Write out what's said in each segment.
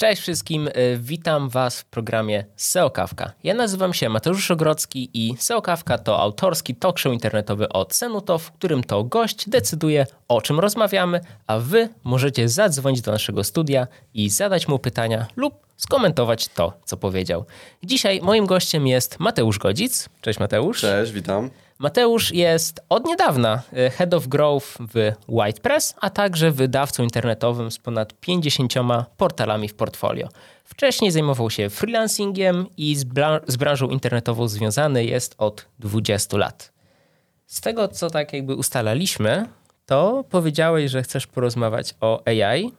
Cześć wszystkim, y, witam Was w programie SEO Kawka. Ja nazywam się Mateusz Ogrodzki i SEO Kawka to autorski talk show internetowy od Senuto, w którym to gość decyduje o czym rozmawiamy, a Wy możecie zadzwonić do naszego studia i zadać mu pytania lub skomentować to, co powiedział. Dzisiaj moim gościem jest Mateusz Godzic. Cześć Mateusz. Cześć, witam. Mateusz jest od niedawna y, Head of Growth w WhitePress, a także wydawcą internetowym z ponad 50 portalami w portfolio. Wcześniej zajmował się freelancingiem i z, z branżą internetową związany jest od 20 lat. Z tego, co tak jakby ustalaliśmy, to powiedziałeś, że chcesz porozmawiać o AI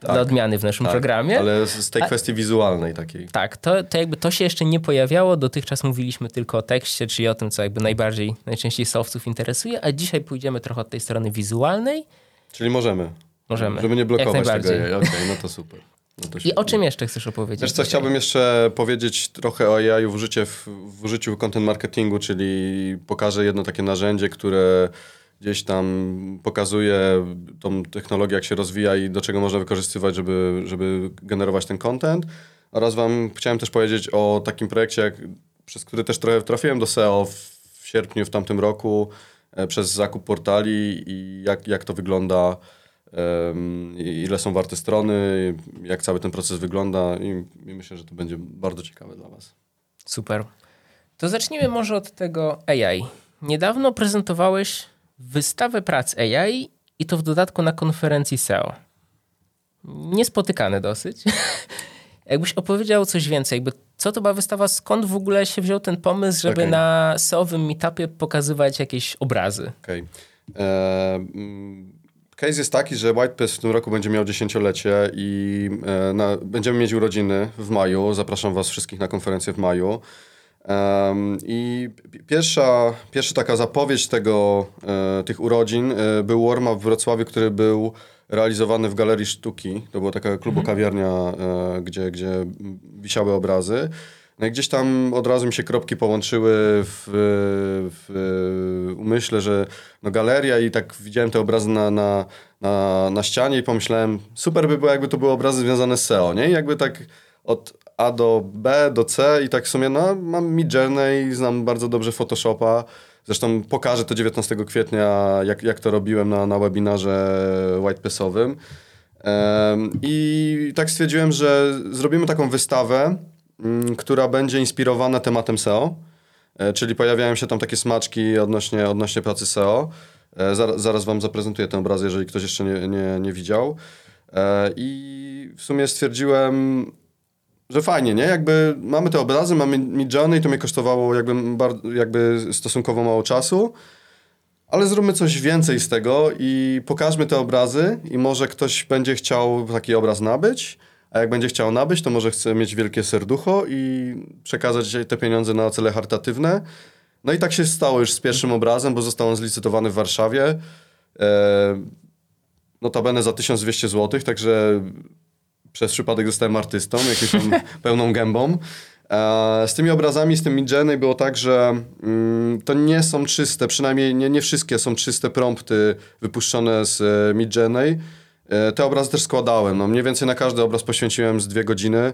Tak. dla odmiany w naszym Tak, programie. Ale z tej A- kwestii wizualnej takiej. Tak, to, to jakby to się jeszcze nie pojawiało. Dotychczas mówiliśmy tylko o tekście, czyli o tym, co jakby najbardziej, najczęściej sowców interesuje, a dzisiaj pójdziemy trochę od tej strony wizualnej. Czyli możemy. możemy. Żeby nie blokować tego. Okej, no to super. No I o czym jeszcze chcesz opowiedzieć? Wiesz co, chciałbym jeszcze powiedzieć trochę o AI w użyciu, w, w użyciu content marketingu, czyli pokażę jedno takie narzędzie, które gdzieś tam pokazuje tą technologię, jak się rozwija i do czego można wykorzystywać, żeby, żeby generować ten content. Oraz wam chciałem też powiedzieć o takim projekcie, jak, przez który też trochę trafiłem do SEO w, sierpniu w tamtym roku e, przez zakup portali i jak, jak to wygląda, ile są warte strony, jak cały ten proces wygląda i, i myślę, że to będzie bardzo ciekawe dla was. Super. To zacznijmy może od tego AI. Niedawno prezentowałeś wystawę prac AI i to w dodatku na konferencji SEO. Niespotykane dosyć. Jakbyś opowiedział coś więcej, jakby co to była wystawa, skąd w ogóle się wziął ten pomysł, żeby Okej. na SEO-owym meetupie pokazywać jakieś obrazy? Okej. E, mm, Case jest taki, że WhitePress w tym roku będzie miał dziesięciolecie i e, na, będziemy mieć urodziny w maju. Zapraszam was wszystkich na konferencję w maju. Em, I pi- pierwsza, pierwsza taka zapowiedź tego, e, tych urodzin e, był warm-up w Wrocławiu, który był realizowany w Galerii Sztuki. To była taka klubokawiarnia, e, gdzie, gdzie wisiały obrazy. No i gdzieś tam od razu mi się kropki połączyły w, w umyśle, że no galeria i tak widziałem te obrazy na, na, na, na ścianie i pomyślałem, super by było, jakby to były obrazy związane z SEO, nie? I jakby tak od A do B, do C i tak w sumie, no mam Midjourney, znam bardzo dobrze Photoshopa, zresztą pokażę to 19 kwietnia, jak, jak to robiłem na, na webinarze whitepressowym. Em, I tak stwierdziłem, że zrobimy taką wystawę, mm, która będzie inspirowana tematem SEO, e, czyli pojawiają się tam takie smaczki odnośnie, odnośnie pracy SEO. E, Zaraz, zaraz wam zaprezentuję ten obraz, jeżeli ktoś jeszcze nie, nie, nie widział. E, I w sumie stwierdziłem, że fajnie, nie? Jakby mamy te obrazy, mamy Midjourney i to mnie kosztowało jakby, jakby stosunkowo mało czasu. Ale zróbmy coś więcej z tego i pokażmy te obrazy i może ktoś będzie chciał taki obraz nabyć, a jak będzie chciał nabyć, to może chce mieć wielkie serducho i przekazać te pieniądze na cele charytatywne. No i tak się stało już z pierwszym obrazem, bo został on zlicytowany w Warszawie. E, notabene za 1200 zł, także przez przypadek zostałem artystą, jakimś tam pełną gębą. E, Z tymi obrazami, z tym Midjourney było tak, że mm, to nie są czyste, przynajmniej nie, nie wszystkie są czyste prompty wypuszczone z e, Midjourney. E, Te obrazy też składałem. No, mniej więcej na każdy obraz poświęciłem z dwie godziny,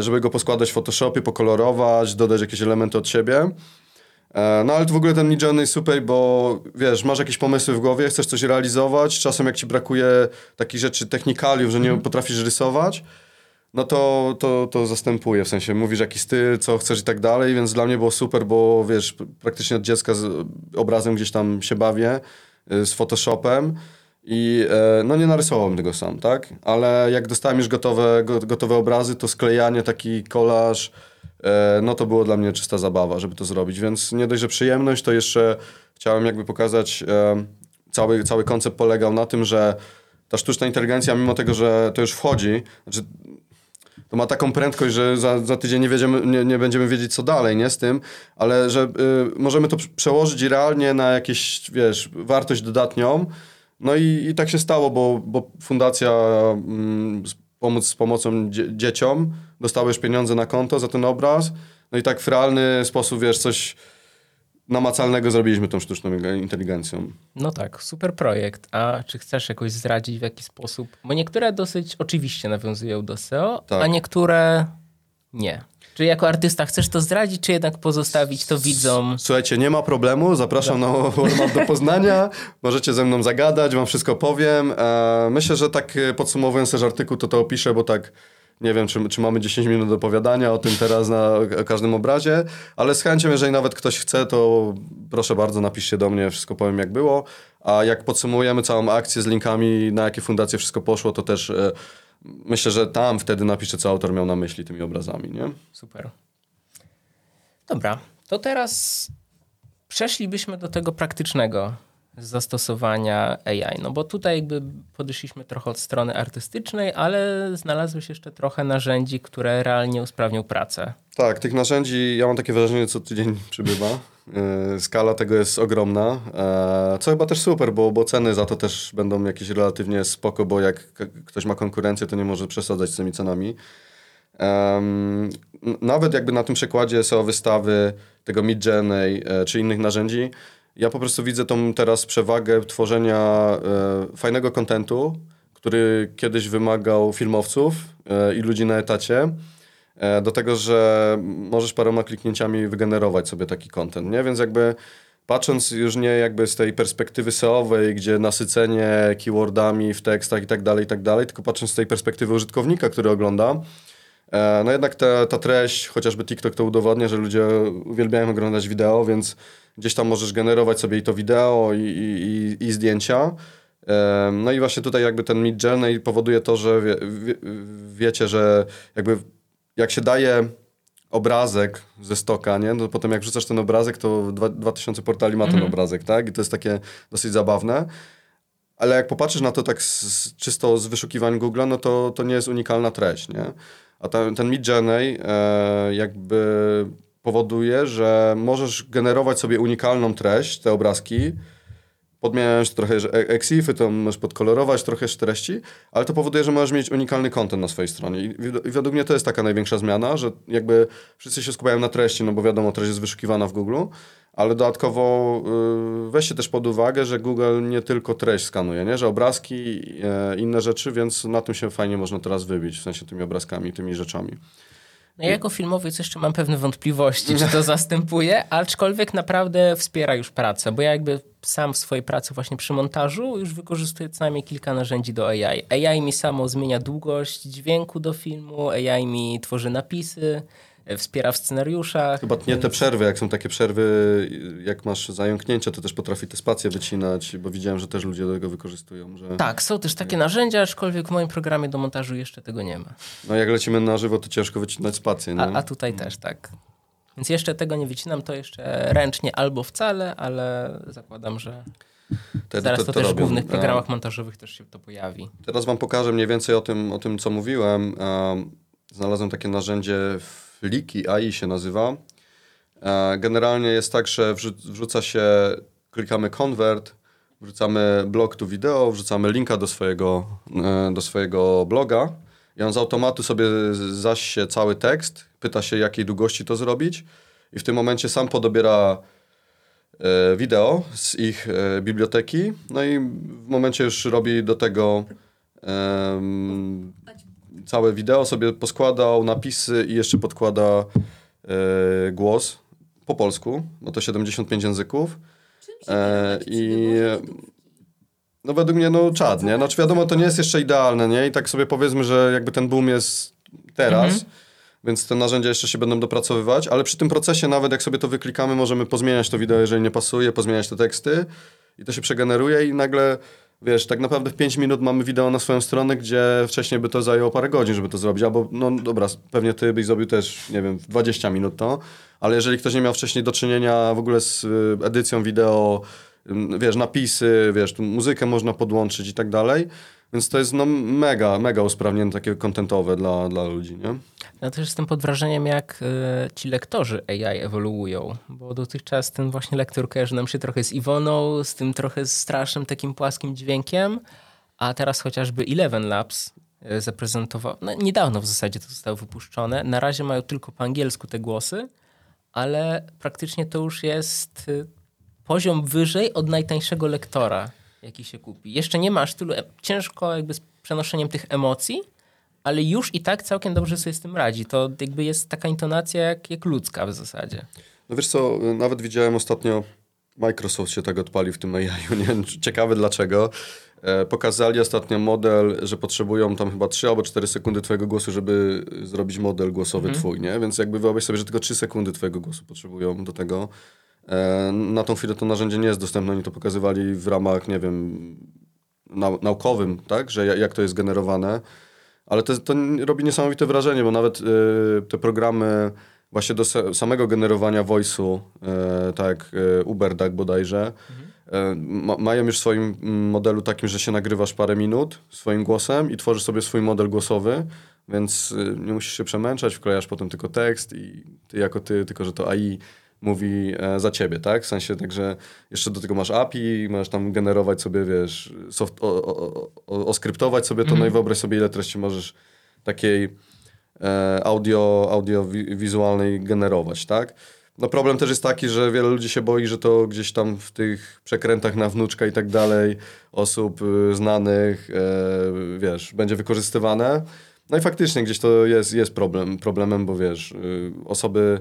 żeby go poskładać w Photoshopie, pokolorować, dodać jakieś elementy od siebie. E, No ale to w ogóle ten Midjourney jest super, bo wiesz, masz jakieś pomysły w głowie, chcesz coś realizować, czasem jak ci brakuje takich rzeczy, technikaliów, że nie potrafisz rysować, no to, to, to zastępuje, w sensie mówisz jaki styl, co chcesz i tak dalej, więc dla mnie było super, bo wiesz, praktycznie od dziecka z obrazem gdzieś tam się bawię, y, z Photoshopem i e, no nie narysowałem tego sam, tak? Ale jak dostałem już gotowe, go, gotowe obrazy, to sklejanie, taki kolaż, no to było dla mnie czysta zabawa, żeby to zrobić, więc nie dość, że przyjemność, to jeszcze chciałem jakby pokazać, e, cały, cały koncept polegał na tym, że ta sztuczna inteligencja, mimo tego, że to już wchodzi, znaczy to ma taką prędkość, że za, za tydzień nie, wiedziemy, nie, nie będziemy wiedzieć, co dalej, nie, z tym, ale że y, możemy to prze- przełożyć realnie na jakieś, wiesz, wartość dodatnią. No i, i tak się stało, bo, bo fundacja mm, pomóc, z pomocą dzie, dzieciom dostała już pieniądze na konto za ten obraz. No i tak w realny sposób, wiesz, coś namacalnego zrobiliśmy tą sztuczną inteligencją. No tak, super projekt. A czy chcesz jakoś zdradzić w jaki sposób? Bo niektóre dosyć oczywiście nawiązują do SEO, Tak. a niektóre nie. Czy jako artysta chcesz to zdradzić, czy jednak pozostawić to widzom? Słuchajcie, nie ma problemu, zapraszam na Warmap do Poznania, możecie ze mną zagadać, wam wszystko powiem. E, myślę, że tak e, podsumowując też artykuł, to to opiszę, bo tak nie wiem, czy, czy mamy 10 minut do opowiadania o tym teraz na każdym obrazie, ale z chęcią, jeżeli nawet ktoś chce, to proszę bardzo, napiszcie do mnie, wszystko powiem jak było. A jak podsumujemy całą akcję z linkami, na jakie fundacje wszystko poszło, to też e, myślę, że tam wtedy napiszę, co autor miał na myśli tymi obrazami, nie? Super. Dobra, to teraz przeszlibyśmy do tego praktycznego zastosowania AI. No bo tutaj jakby podeszliśmy trochę od strony artystycznej, ale znalazło się jeszcze trochę narzędzi, które realnie usprawnią pracę. Tak, tych narzędzi, ja mam takie wrażenie, co tydzień przybywa. Yy, Skala tego jest ogromna, e, co chyba też super, bo, bo ceny za to też będą jakieś relatywnie spoko, bo jak ktoś ma konkurencję, to nie może przesadzać z tymi cenami. Nawet jakby na tym przykładzie SEO wystawy, tego Midjourney e, czy innych narzędzi, ja po prostu widzę tą teraz przewagę tworzenia e, fajnego kontentu, który kiedyś wymagał filmowców e, i ludzi na etacie, e, do tego, że możesz paroma kliknięciami wygenerować sobie taki content, nie? Więc jakby patrząc już nie jakby z tej perspektywy SEO-owej, gdzie nasycenie keywordami w tekstach i tak dalej, i tak dalej, tylko patrząc z tej perspektywy użytkownika, który ogląda, e, no jednak ta, ta treść, chociażby TikTok to udowodnia, że ludzie uwielbiają oglądać wideo, więc gdzieś tam możesz generować sobie i to wideo, i, i, i, zdjęcia. No i właśnie tutaj jakby ten Mid Journey powoduje to, że wie, wie, wiecie, że jakby jak się daje obrazek ze stoka, nie? No potem jak wrzucasz ten obrazek, to dwa- 2000 portali ma ten obrazek, tak? I to jest takie dosyć zabawne. Ale jak popatrzysz na to tak z, czysto z wyszukiwań Google, no to, to nie jest unikalna treść, nie? A ten, ten Mid Journey e, jakby powoduje, że możesz generować sobie unikalną treść, te obrazki, podmieniając trochę że e- exify, to możesz podkolorować trochę treści, ale to powoduje, że możesz mieć unikalny content na swojej stronie. I, według mnie to jest taka największa zmiana, że jakby wszyscy się skupiają na treści, no bo wiadomo, treść jest wyszukiwana w Google, ale dodatkowo y, weźcie też pod uwagę, że Google nie tylko treść skanuje, nie? że obrazki, e, inne rzeczy, więc na tym się fajnie można teraz wybić, w sensie tymi obrazkami, tymi rzeczami. No ja jako filmowiec jeszcze mam pewne wątpliwości, czy to zastępuje, aczkolwiek naprawdę wspiera już pracę, bo ja jakby sam w swojej pracy właśnie przy montażu już wykorzystuję co najmniej kilka narzędzi do AI. AI mi samo zmienia długość dźwięku do filmu, AI mi tworzy napisy, wspiera w scenariuszach. Chyba nie te przerwy, jak są takie przerwy, jak masz zająknięcia, to też potrafi te spacje wycinać, bo widziałem, że też ludzie do tego wykorzystują, że Tak, są też takie narzędzia, aczkolwiek w moim programie do montażu jeszcze tego nie ma. no jak lecimy na żywo, to ciężko wycinać spacje, nie? A, a tutaj też tak. Więc jeszcze tego nie wycinam, to jeszcze ręcznie albo wcale, ale zakładam, że Wtedy zaraz to, też w robią. głównych A programach montażowych też się to pojawi. Teraz wam pokażę mniej więcej o tym, o tym co mówiłem. Um, znalazłem takie narzędzie Fliki, AI się nazywa. E, Generalnie jest tak, że wrzu- wrzuca się, klikamy convert, wrzucamy blog to wideo, wrzucamy linka do swojego, e, do swojego bloga i on z automatu sobie zaś się cały tekst, pyta się jakiej długości to zrobić i w tym momencie sam podobiera e, wideo z ich biblioteki, no i w momencie już robi do tego całe wideo, sobie poskładał napisy i jeszcze podkłada e, głos po polsku, no to 75 języków. E, I no według mnie no czad, nie? Znaczy wiadomo, to nie jest jeszcze idealne, nie? I tak sobie powiedzmy, że jakby ten boom jest teraz, więc te narzędzia jeszcze się będą dopracowywać, ale przy tym procesie nawet jak sobie to wyklikamy, możemy pozmieniać to wideo, jeżeli nie pasuje, pozmieniać te teksty i to się przegeneruje i nagle, wiesz, tak naprawdę w 5 minut mamy wideo na swoją stronę, gdzie wcześniej by to zajęło parę godzin, żeby to zrobić, albo no dobra, pewnie ty byś zrobił też, nie wiem, w 20 minut to, ale jeżeli ktoś nie miał wcześniej do czynienia w ogóle z y, edycją wideo, wiesz, napisy, wiesz, muzykę można podłączyć i tak dalej, więc to jest no mega, mega usprawnienie takie kontentowe dla, dla ludzi, nie? Ja też jestem pod wrażeniem, jak e, ci lektorzy AI ewoluują, bo dotychczas ten właśnie lektor kojarzy nam się trochę z Iwoną, z tym trochę strasznym takim płaskim dźwiękiem, a teraz chociażby Eleven Labs e, zaprezentował, no niedawno w zasadzie to zostało wypuszczone, na razie mają tylko po angielsku te głosy, ale praktycznie to już jest y, poziom wyżej od najtańszego lektora, jaki się kupi. Jeszcze nie masz tylu, e- ciężko jakby z przenoszeniem tych emocji, ale już i tak całkiem dobrze sobie z tym radzi. To jakby jest taka intonacja jak, jak ludzka w zasadzie. No wiesz co, nawet widziałem ostatnio, Microsoft się tak odpalił w tym AI, nie ciekawe dlaczego. E, pokazali ostatnio model, że potrzebują tam chyba 3 albo 4 sekundy twojego głosu, żeby zrobić model głosowy twój, nie? Więc jakby wyobraź sobie, że tylko 3 sekundy twojego głosu potrzebują do tego. E, na tą chwilę to narzędzie nie jest dostępne, oni to pokazywali w ramach, nie wiem, nau naukowym, tak? Że ja- jak to jest generowane. Ale to, to robi niesamowite wrażenie, bo nawet y, te programy właśnie do samego generowania voice'u, y, tak y, UberDuck bodajże, ma, mają już w swoim modelu takim, że się nagrywasz parę minut swoim głosem i tworzysz sobie swój model głosowy, więc nie musisz się przemęczać, wklejasz potem tylko tekst i ty jako ty, tylko że to AI mówi e, za ciebie, tak? W sensie, także jeszcze do tego masz API, możesz tam generować sobie, wiesz, soft, o, o, o, oskryptować sobie to, no i wyobraź sobie, ile treści możesz takiej e, audio, audio wi- wizualnej generować, tak? No problem też jest taki, że wiele ludzi się boi, że to gdzieś tam w tych przekrętach na wnuczka i tak dalej osób y, znanych, e, wiesz, będzie wykorzystywane. No i faktycznie gdzieś to jest, jest problem, problemem, bo wiesz, y, osoby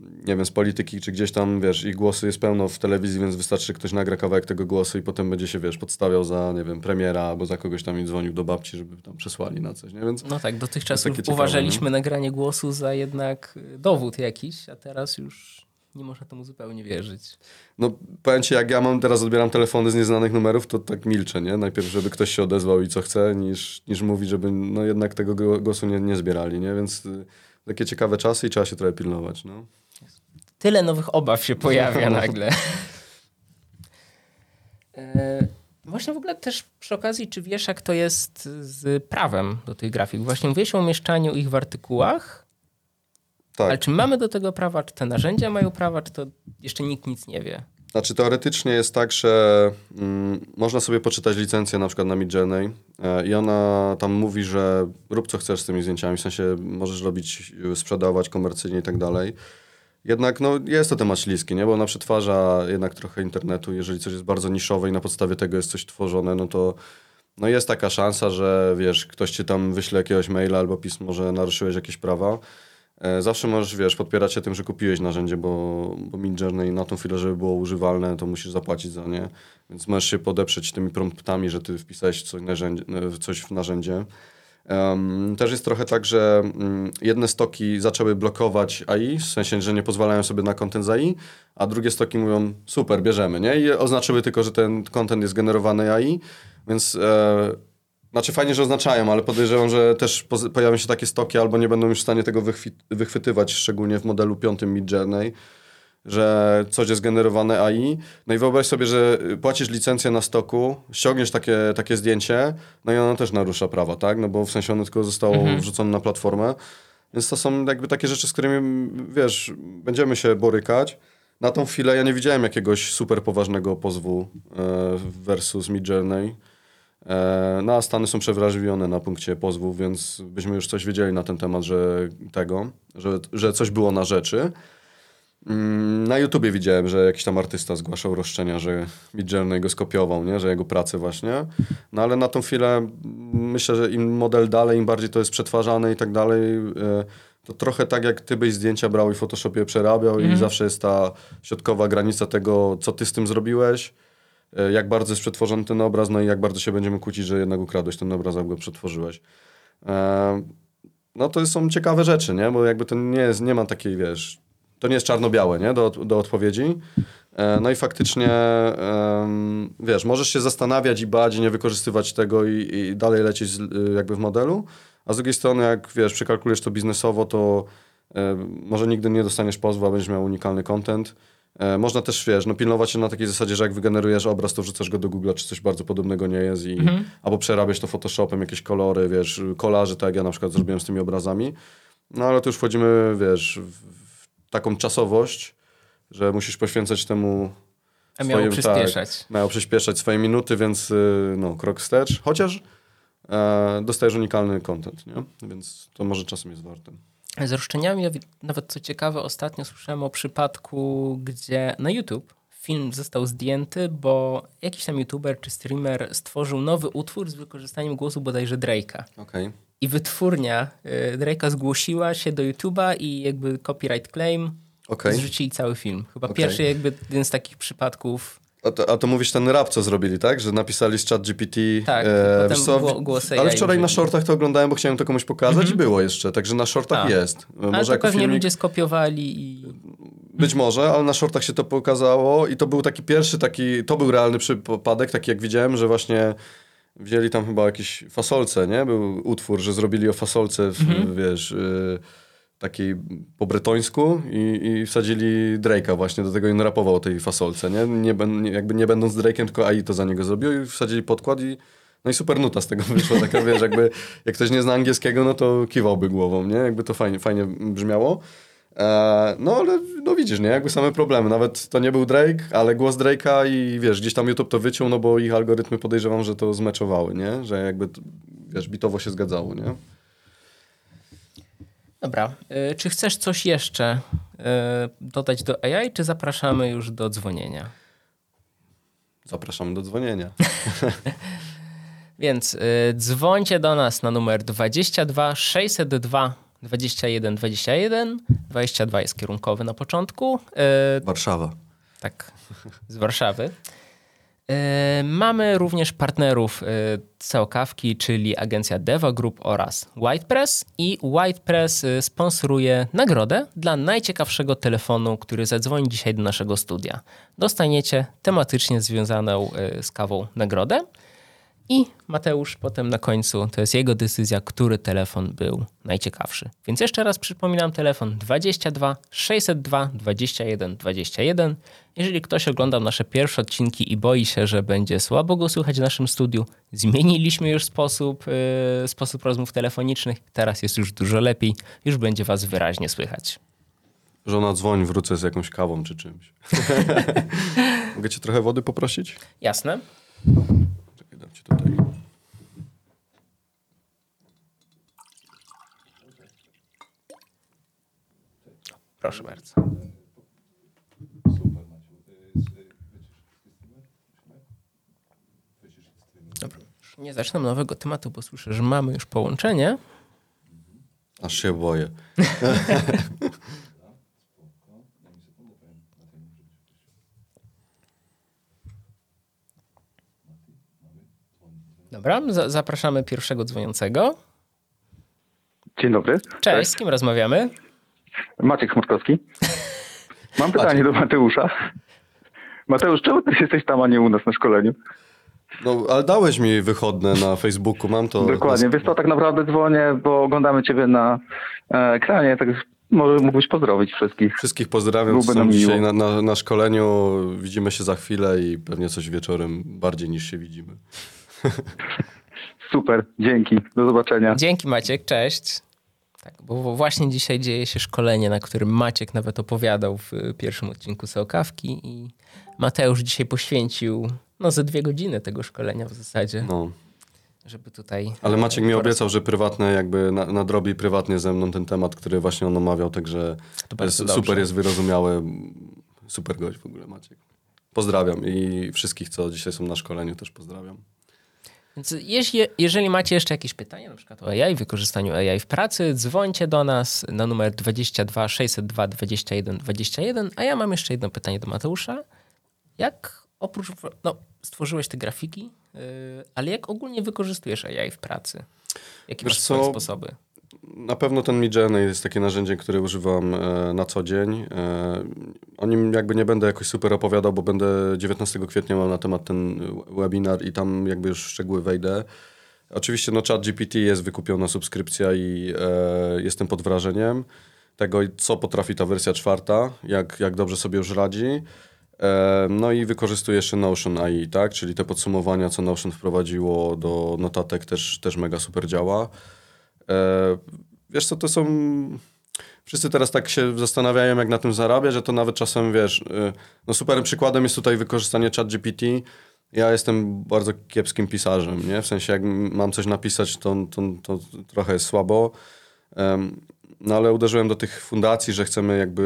nie wiem, z polityki, czy gdzieś tam, wiesz, ich głosy jest pełno w telewizji, więc wystarczy, że ktoś nagra kawałek tego głosu i potem będzie się, wiesz, podstawiał za, nie wiem, premiera albo za kogoś tam i dzwonił do babci, żeby tam przesłali na coś, nie? Więc No tak, dotychczas ciekawe, uważaliśmy nagranie głosu za jednak y, dowód jakiś, a teraz już nie można temu zupełnie wierzyć. No, powiem ci, jak ja mam teraz odbieram telefony z nieznanych numerów, to tak milczę, nie? Najpierw, żeby ktoś się odezwał i co chce, niż, niż mówi, żeby no jednak tego go- głosu nie, nie zbierali, nie? Więc y, takie ciekawe czasy i trzeba się trochę pilnować, no. Tyle nowych obaw się pojawia nagle. E, Właśnie w ogóle też przy okazji, czy wiesz, jak to jest z prawem do tych grafik? Właśnie mówiłeś o umieszczaniu ich w artykułach, Tak. ale czy mamy do tego prawa, czy te narzędzia mają prawa, czy to jeszcze nikt nic nie wie? Znaczy teoretycznie jest tak, że mm, można sobie poczytać licencję na przykład na Midjourney e, i ona tam mówi, że rób co chcesz z tymi zdjęciami, w sensie możesz robić, sprzedawać komercyjnie i tak dalej. Jednak no, jest to temat śliski, nie? bo ona przetwarza jednak trochę internetu. Jeżeli coś jest bardzo niszowe i na podstawie tego jest coś tworzone, no to no jest taka szansa, że wiesz, ktoś ci tam wyśle jakiegoś maila albo pismo, że naruszyłeś jakieś prawa. E, Zawsze możesz, wiesz, podpierać się tym, że kupiłeś narzędzie, bo, bo Midjourney na tą chwilę, żeby było używalne, to musisz zapłacić za nie. Więc możesz się podeprzeć tymi promptami, że ty wpisałeś coś, narzędzie, coś w narzędzie. Em, też jest trochę tak, że mm, jedne stoki zaczęły blokować AI, w sensie, że nie pozwalają sobie na content z AI, a drugie stoki mówią, super, bierzemy, nie? I oznaczyły tylko, że ten content jest generowany AI, więc... E, znaczy fajnie, że oznaczają, ale podejrzewam, że też pojawią się takie stoki albo nie będą już w stanie tego wychwytywać, szczególnie w modelu piątym Midjourney, że coś jest generowane AI. No i wyobraź sobie, że płacisz licencję na stoku, ściągniesz takie, takie zdjęcie, no i ono też narusza prawa, tak? No bo w sensie ono tylko zostało wrzucone na platformę. Więc to są jakby takie rzeczy, z którymi, wiesz, będziemy się borykać. Na tą chwilę ja nie widziałem jakiegoś super poważnego pozwu e, versus Midjourney. E, No a Stany są przewrażliwione na punkcie pozwów, więc byśmy już coś wiedzieli na ten temat, że tego, że, że coś było na rzeczy. Mm, Na YouTubie widziałem, że jakiś tam artysta zgłaszał roszczenia, że Midjourney go skopiował, nie? że jego pracę właśnie. No ale na tą chwilę mm, myślę, że im model dalej, im bardziej to jest przetwarzane i tak dalej, e, to trochę tak jak ty byś zdjęcia brał i w Photoshopie przerabiał i zawsze jest ta środkowa granica tego, co ty z tym zrobiłeś, e, jak bardzo jest przetworzony ten obraz, no i jak bardzo się będziemy kłócić, że jednak ukradłeś ten obraz, albo go przetworzyłeś. E, No to są ciekawe rzeczy, nie? Bo jakby to nie jest, nie ma takiej, wiesz, to nie jest czarno-białe, nie? Do, do odpowiedzi. E, No i faktycznie, wiesz, możesz się zastanawiać i bać i nie wykorzystywać tego i, i dalej lecieć z, y, jakby w modelu, a z drugiej strony, jak, wiesz, przekalkulujesz to biznesowo, to e, może nigdy nie dostaniesz pozwu, a będziesz miał unikalny content. E, Można też, wiesz, no pilnować się na takiej zasadzie, że jak wygenerujesz obraz, to wrzucasz go do Google, czy coś bardzo podobnego nie jest i albo przerabiasz to Photoshopem, jakieś kolory, wiesz, kolarzy, tak jak ja na przykład zrobiłem z tymi obrazami. No ale tu już wchodzimy, wiesz, w taką czasowość, że musisz poświęcać temu A miało swoim- przyspieszać. Tak, miało przyspieszać swoje minuty, więc y, no, krok wstecz. Chociaż e, dostajesz unikalny content, nie? Więc to może czasem jest warte. Z roszczeniami, nawet co ciekawe, ostatnio słyszałem o przypadku, gdzie na YouTube film został zdjęty, bo jakiś tam youtuber czy streamer stworzył nowy utwór z wykorzystaniem głosu bodajże Drake'a. Okay. I wytwórnia y, Drake'a zgłosiła się do YouTube'a i jakby copyright claim okay. zrzucili cały film. Chyba okay. pierwszy jakby jeden z takich przypadków a to, a to, mówisz ten rap, co zrobili, tak? Że napisali z chat GPT. Tak, e, co, głosy Ale wczoraj na shortach to oglądałem, bo chciałem to komuś pokazać -hmm. i było jeszcze, także na shortach a. jest. Może ale to pewnie filmik... ludzie skopiowali i... Być może, ale na shortach się to pokazało i to był taki pierwszy taki, to był realny przypadek, taki jak widziałem, że właśnie wzięli tam chyba jakieś fasolce, nie? Był utwór, że zrobili o fasolce, w, -hmm. wiesz... Y takiej po bretońsku i, i wsadzili Drake'a właśnie, do tego i rapował o tej fasolce, nie? nie? Jakby nie będąc Drake'em, tylko AI to za niego zrobił i wsadzili podkład i no i super nuta z tego wyszła, taka wiesz, jakby jak ktoś nie zna angielskiego, no to kiwałby głową, nie? Jakby to fajnie, fajnie brzmiało. E, no ale no widzisz, nie? Jakby same problemy. Nawet to nie był Drake, ale głos Drake'a i wiesz, gdzieś tam YouTube to wyciął, no bo ich algorytmy podejrzewam, że to zmeczowały, nie? Że jakby, wiesz, bitowo się zgadzało, nie? Dobra. Y, czy chcesz coś jeszcze y, dodać do AI, czy zapraszamy już do dzwonienia? Zapraszamy do dzwonienia. Więc dzwońcie do nas na numer 22 602 21 21. 22 jest kierunkowy na początku. Warszawa. Tak, z Warszawy. E, mamy również partnerów CEO Kawki, czyli agencja Deva Group oraz WhitePress i WhitePress e, sponsoruje nagrodę dla najciekawszego telefonu, który zadzwoni dzisiaj do naszego studia. Dostaniecie tematycznie związaną e, z kawą nagrodę. I Mateusz potem na końcu, to jest jego decyzja, który telefon był najciekawszy. Więc jeszcze raz przypominam telefon 22 602 21 21. Jeżeli ktoś oglądał nasze pierwsze odcinki i boi się, że będzie słabo go słychać w naszym studiu, zmieniliśmy już sposób, yy, sposób rozmów telefonicznych. Teraz jest już dużo lepiej, już będzie was wyraźnie słychać. Żona dzwoni, wrócę z jakąś kawą czy czymś. Mogę cię trochę wody poprosić? Jasne. Ci tutaj. Proszę bardzo. Dobra, nie zacznę nowego tematu, bo słyszę, że mamy już połączenie. Aż się boję. Dobra, zapraszamy pierwszego dzwoniącego. Dzień dobry. Cześć, z kim rozmawiamy? Maciek Chmurkowski. Mam pytanie do Mateusza. Mateusz, czemu ty jesteś tam, a nie u nas na szkoleniu? No, ale dałeś mi wychodne na Facebooku, mam to... Dokładnie, wiesz co, tak naprawdę dzwonię, bo oglądamy ciebie na e, ekranie, tak może mógłbyś pozdrowić wszystkich. Wszystkich pozdrawiam, są dzisiaj na, na, na szkoleniu, widzimy się za chwilę i pewnie coś wieczorem bardziej niż się widzimy. Super, dzięki. Do zobaczenia. Dzięki Maciek, cześć. Tak, bo właśnie dzisiaj dzieje się szkolenie, na którym Maciek nawet opowiadał w pierwszym odcinku Seokawki i Mateusz dzisiaj poświęcił no ze dwie godziny tego szkolenia w zasadzie. No. Żeby tutaj... Ale Maciek mi obiecał, że prywatne jakby nadrobi prywatnie ze mną ten temat, który właśnie on omawiał, także jest, super jest wyrozumiały. Super gość w ogóle Maciek. Pozdrawiam i wszystkich, co dzisiaj są na szkoleniu też pozdrawiam. Więc jeżeli macie jeszcze jakieś pytania, na przykład o AI, wykorzystaniu AI w pracy, dzwońcie do nas na numer 22 602 21 21. A ja mam jeszcze jedno pytanie do Mateusza. Jak oprócz, no stworzyłeś te grafiki, yy, ale jak ogólnie wykorzystujesz AI w pracy? Jakie Wiesz masz co, sposoby? Na pewno ten Midjourney jest takie narzędzie, które używam e, na co dzień. E, o nim jakby nie będę jakoś super opowiadał, bo będę 19 kwietnia mam na temat ten webinar i tam jakby już w szczegóły wejdę. Oczywiście no chat GPT jest wykupiona subskrypcja i e, jestem pod wrażeniem tego, co potrafi ta wersja czwarta, jak, jak dobrze sobie już radzi. E, no i wykorzystuję jeszcze Notion AI, tak? czyli te podsumowania, co Notion wprowadziło do notatek też, też mega super działa. E, wiesz co, to są... Wszyscy teraz tak się zastanawiają, jak na tym zarabiać, że to nawet czasem, wiesz, e, no superem przykładem jest tutaj wykorzystanie ChatGPT. Ja jestem bardzo kiepskim pisarzem, nie? W sensie, jak mam coś napisać, to, to, to trochę jest słabo. no ale uderzyłem do tych fundacji, że chcemy jakby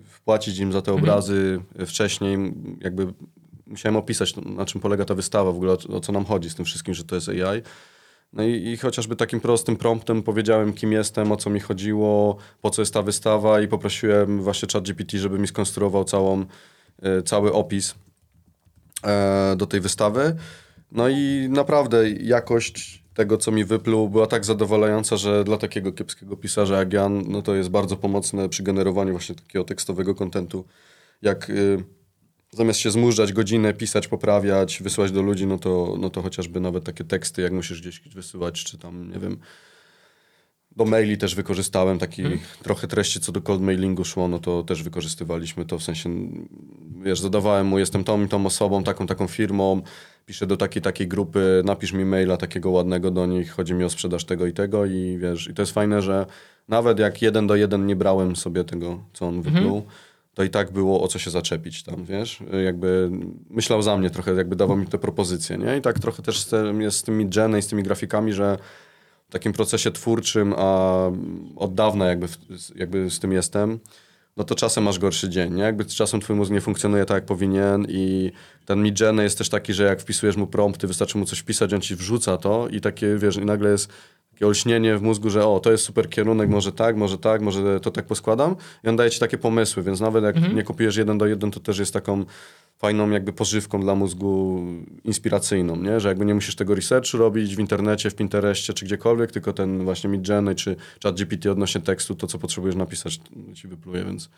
y, wpłacić im za te obrazy wcześniej, jakby musiałem opisać, na czym polega ta wystawa, w ogóle o, o co nam chodzi z tym wszystkim, że to jest AI. No i, i, chociażby takim prostym promptem powiedziałem, kim jestem, o co mi chodziło, po co jest ta wystawa i poprosiłem właśnie ChatGPT, żeby mi skonstruował całą, y, cały opis e, do tej wystawy. No i naprawdę jakość tego, co mi wypluł, była tak zadowalająca, że dla takiego kiepskiego pisarza jak Jan, no to jest bardzo pomocne przy generowaniu właśnie takiego tekstowego kontentu. Jak y, zamiast się zmurzać godzinę, pisać, poprawiać, wysłać do ludzi, no to, no to chociażby nawet takie teksty, jak musisz gdzieś wysyłać, czy tam, nie wiem, do maili też wykorzystałem taki hmm. trochę treści, co do cold mailingu szło, no to też wykorzystywaliśmy to, w sensie, wiesz, zadawałem mu, jestem tą i tą osobą, taką, taką firmą, piszę do takiej, takiej grupy, napisz mi maila takiego ładnego do nich, chodzi mi o sprzedaż tego i tego i wiesz, i to jest fajne, że nawet jak jeden do jeden nie brałem sobie tego, co on wypluł, hmm. To i tak było o co się zaczepić tam, wiesz, jakby myślał za mnie trochę, jakby dawał mi te propozycje, nie? I tak trochę też jest z tymi Jenny i z tymi grafikami, że w takim procesie twórczym, a od dawna jakby, jakby z tym jestem, no to czasem masz gorszy dzień, nie? Jakby czasem twój mózg nie funkcjonuje tak, jak powinien i ten Midjourney jest też taki, że jak wpisujesz mu prompty, wystarczy mu coś wpisać, on ci wrzuca to i takie, wiesz, i nagle jest takie olśnienie w mózgu, że o, to jest super kierunek, może tak, może tak, może to tak poskładam i on daje ci takie pomysły, więc nawet jak mhm. nie kopiujesz jeden do jeden, to też jest taką fajną jakby pożywką dla mózgu inspiracyjną, nie? że jakby nie musisz tego researchu robić w internecie, w Pinterestie czy gdziekolwiek, tylko ten właśnie Midjourney czy ChatGPT odnośnie tekstu, to co potrzebujesz napisać ci wypluje, więc...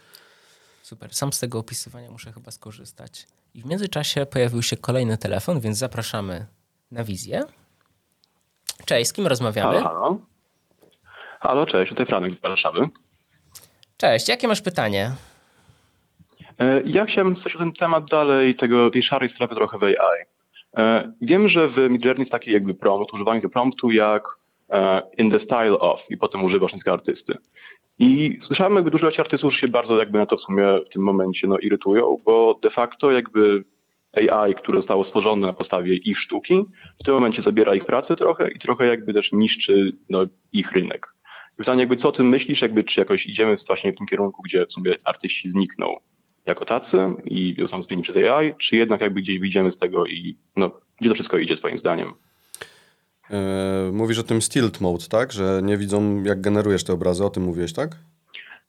Super, sam z tego opisywania muszę chyba skorzystać. I w międzyczasie pojawił się kolejny telefon, więc zapraszamy na wizję. Cześć, z kim rozmawiamy? Halo, halo. Halo, cześć, tutaj Franek z Warszawy. Cześć, jakie masz pytanie? E, ja chciałem coś o ten temat dalej, tego, tej szarej strefy trochę w AI. E, wiem, że w Midjourney jest taki jakby prompt, używanie tego promptu jak e, in the style of i potem używasz tego artysty. I słyszałem jakby dużo artystów się bardzo jakby na to w sumie w tym momencie no, irytują, bo de facto jakby AI, które zostało stworzone na podstawie ich sztuki, w tym momencie zabiera ich pracę trochę i trochę jakby też niszczy no, ich rynek. I pytanie jakby co o tym myślisz, jakby czy jakoś idziemy właśnie w tym kierunku, gdzie w sumie artyści znikną jako tacy i są zmienieni przez AI, czy jednak jakby gdzieś wyjdziemy z tego i no, gdzie to wszystko idzie twoim zdaniem? E, mówisz o tym stilt mode, tak? Że nie widzą jak generujesz te obrazy, o tym mówiłeś, tak?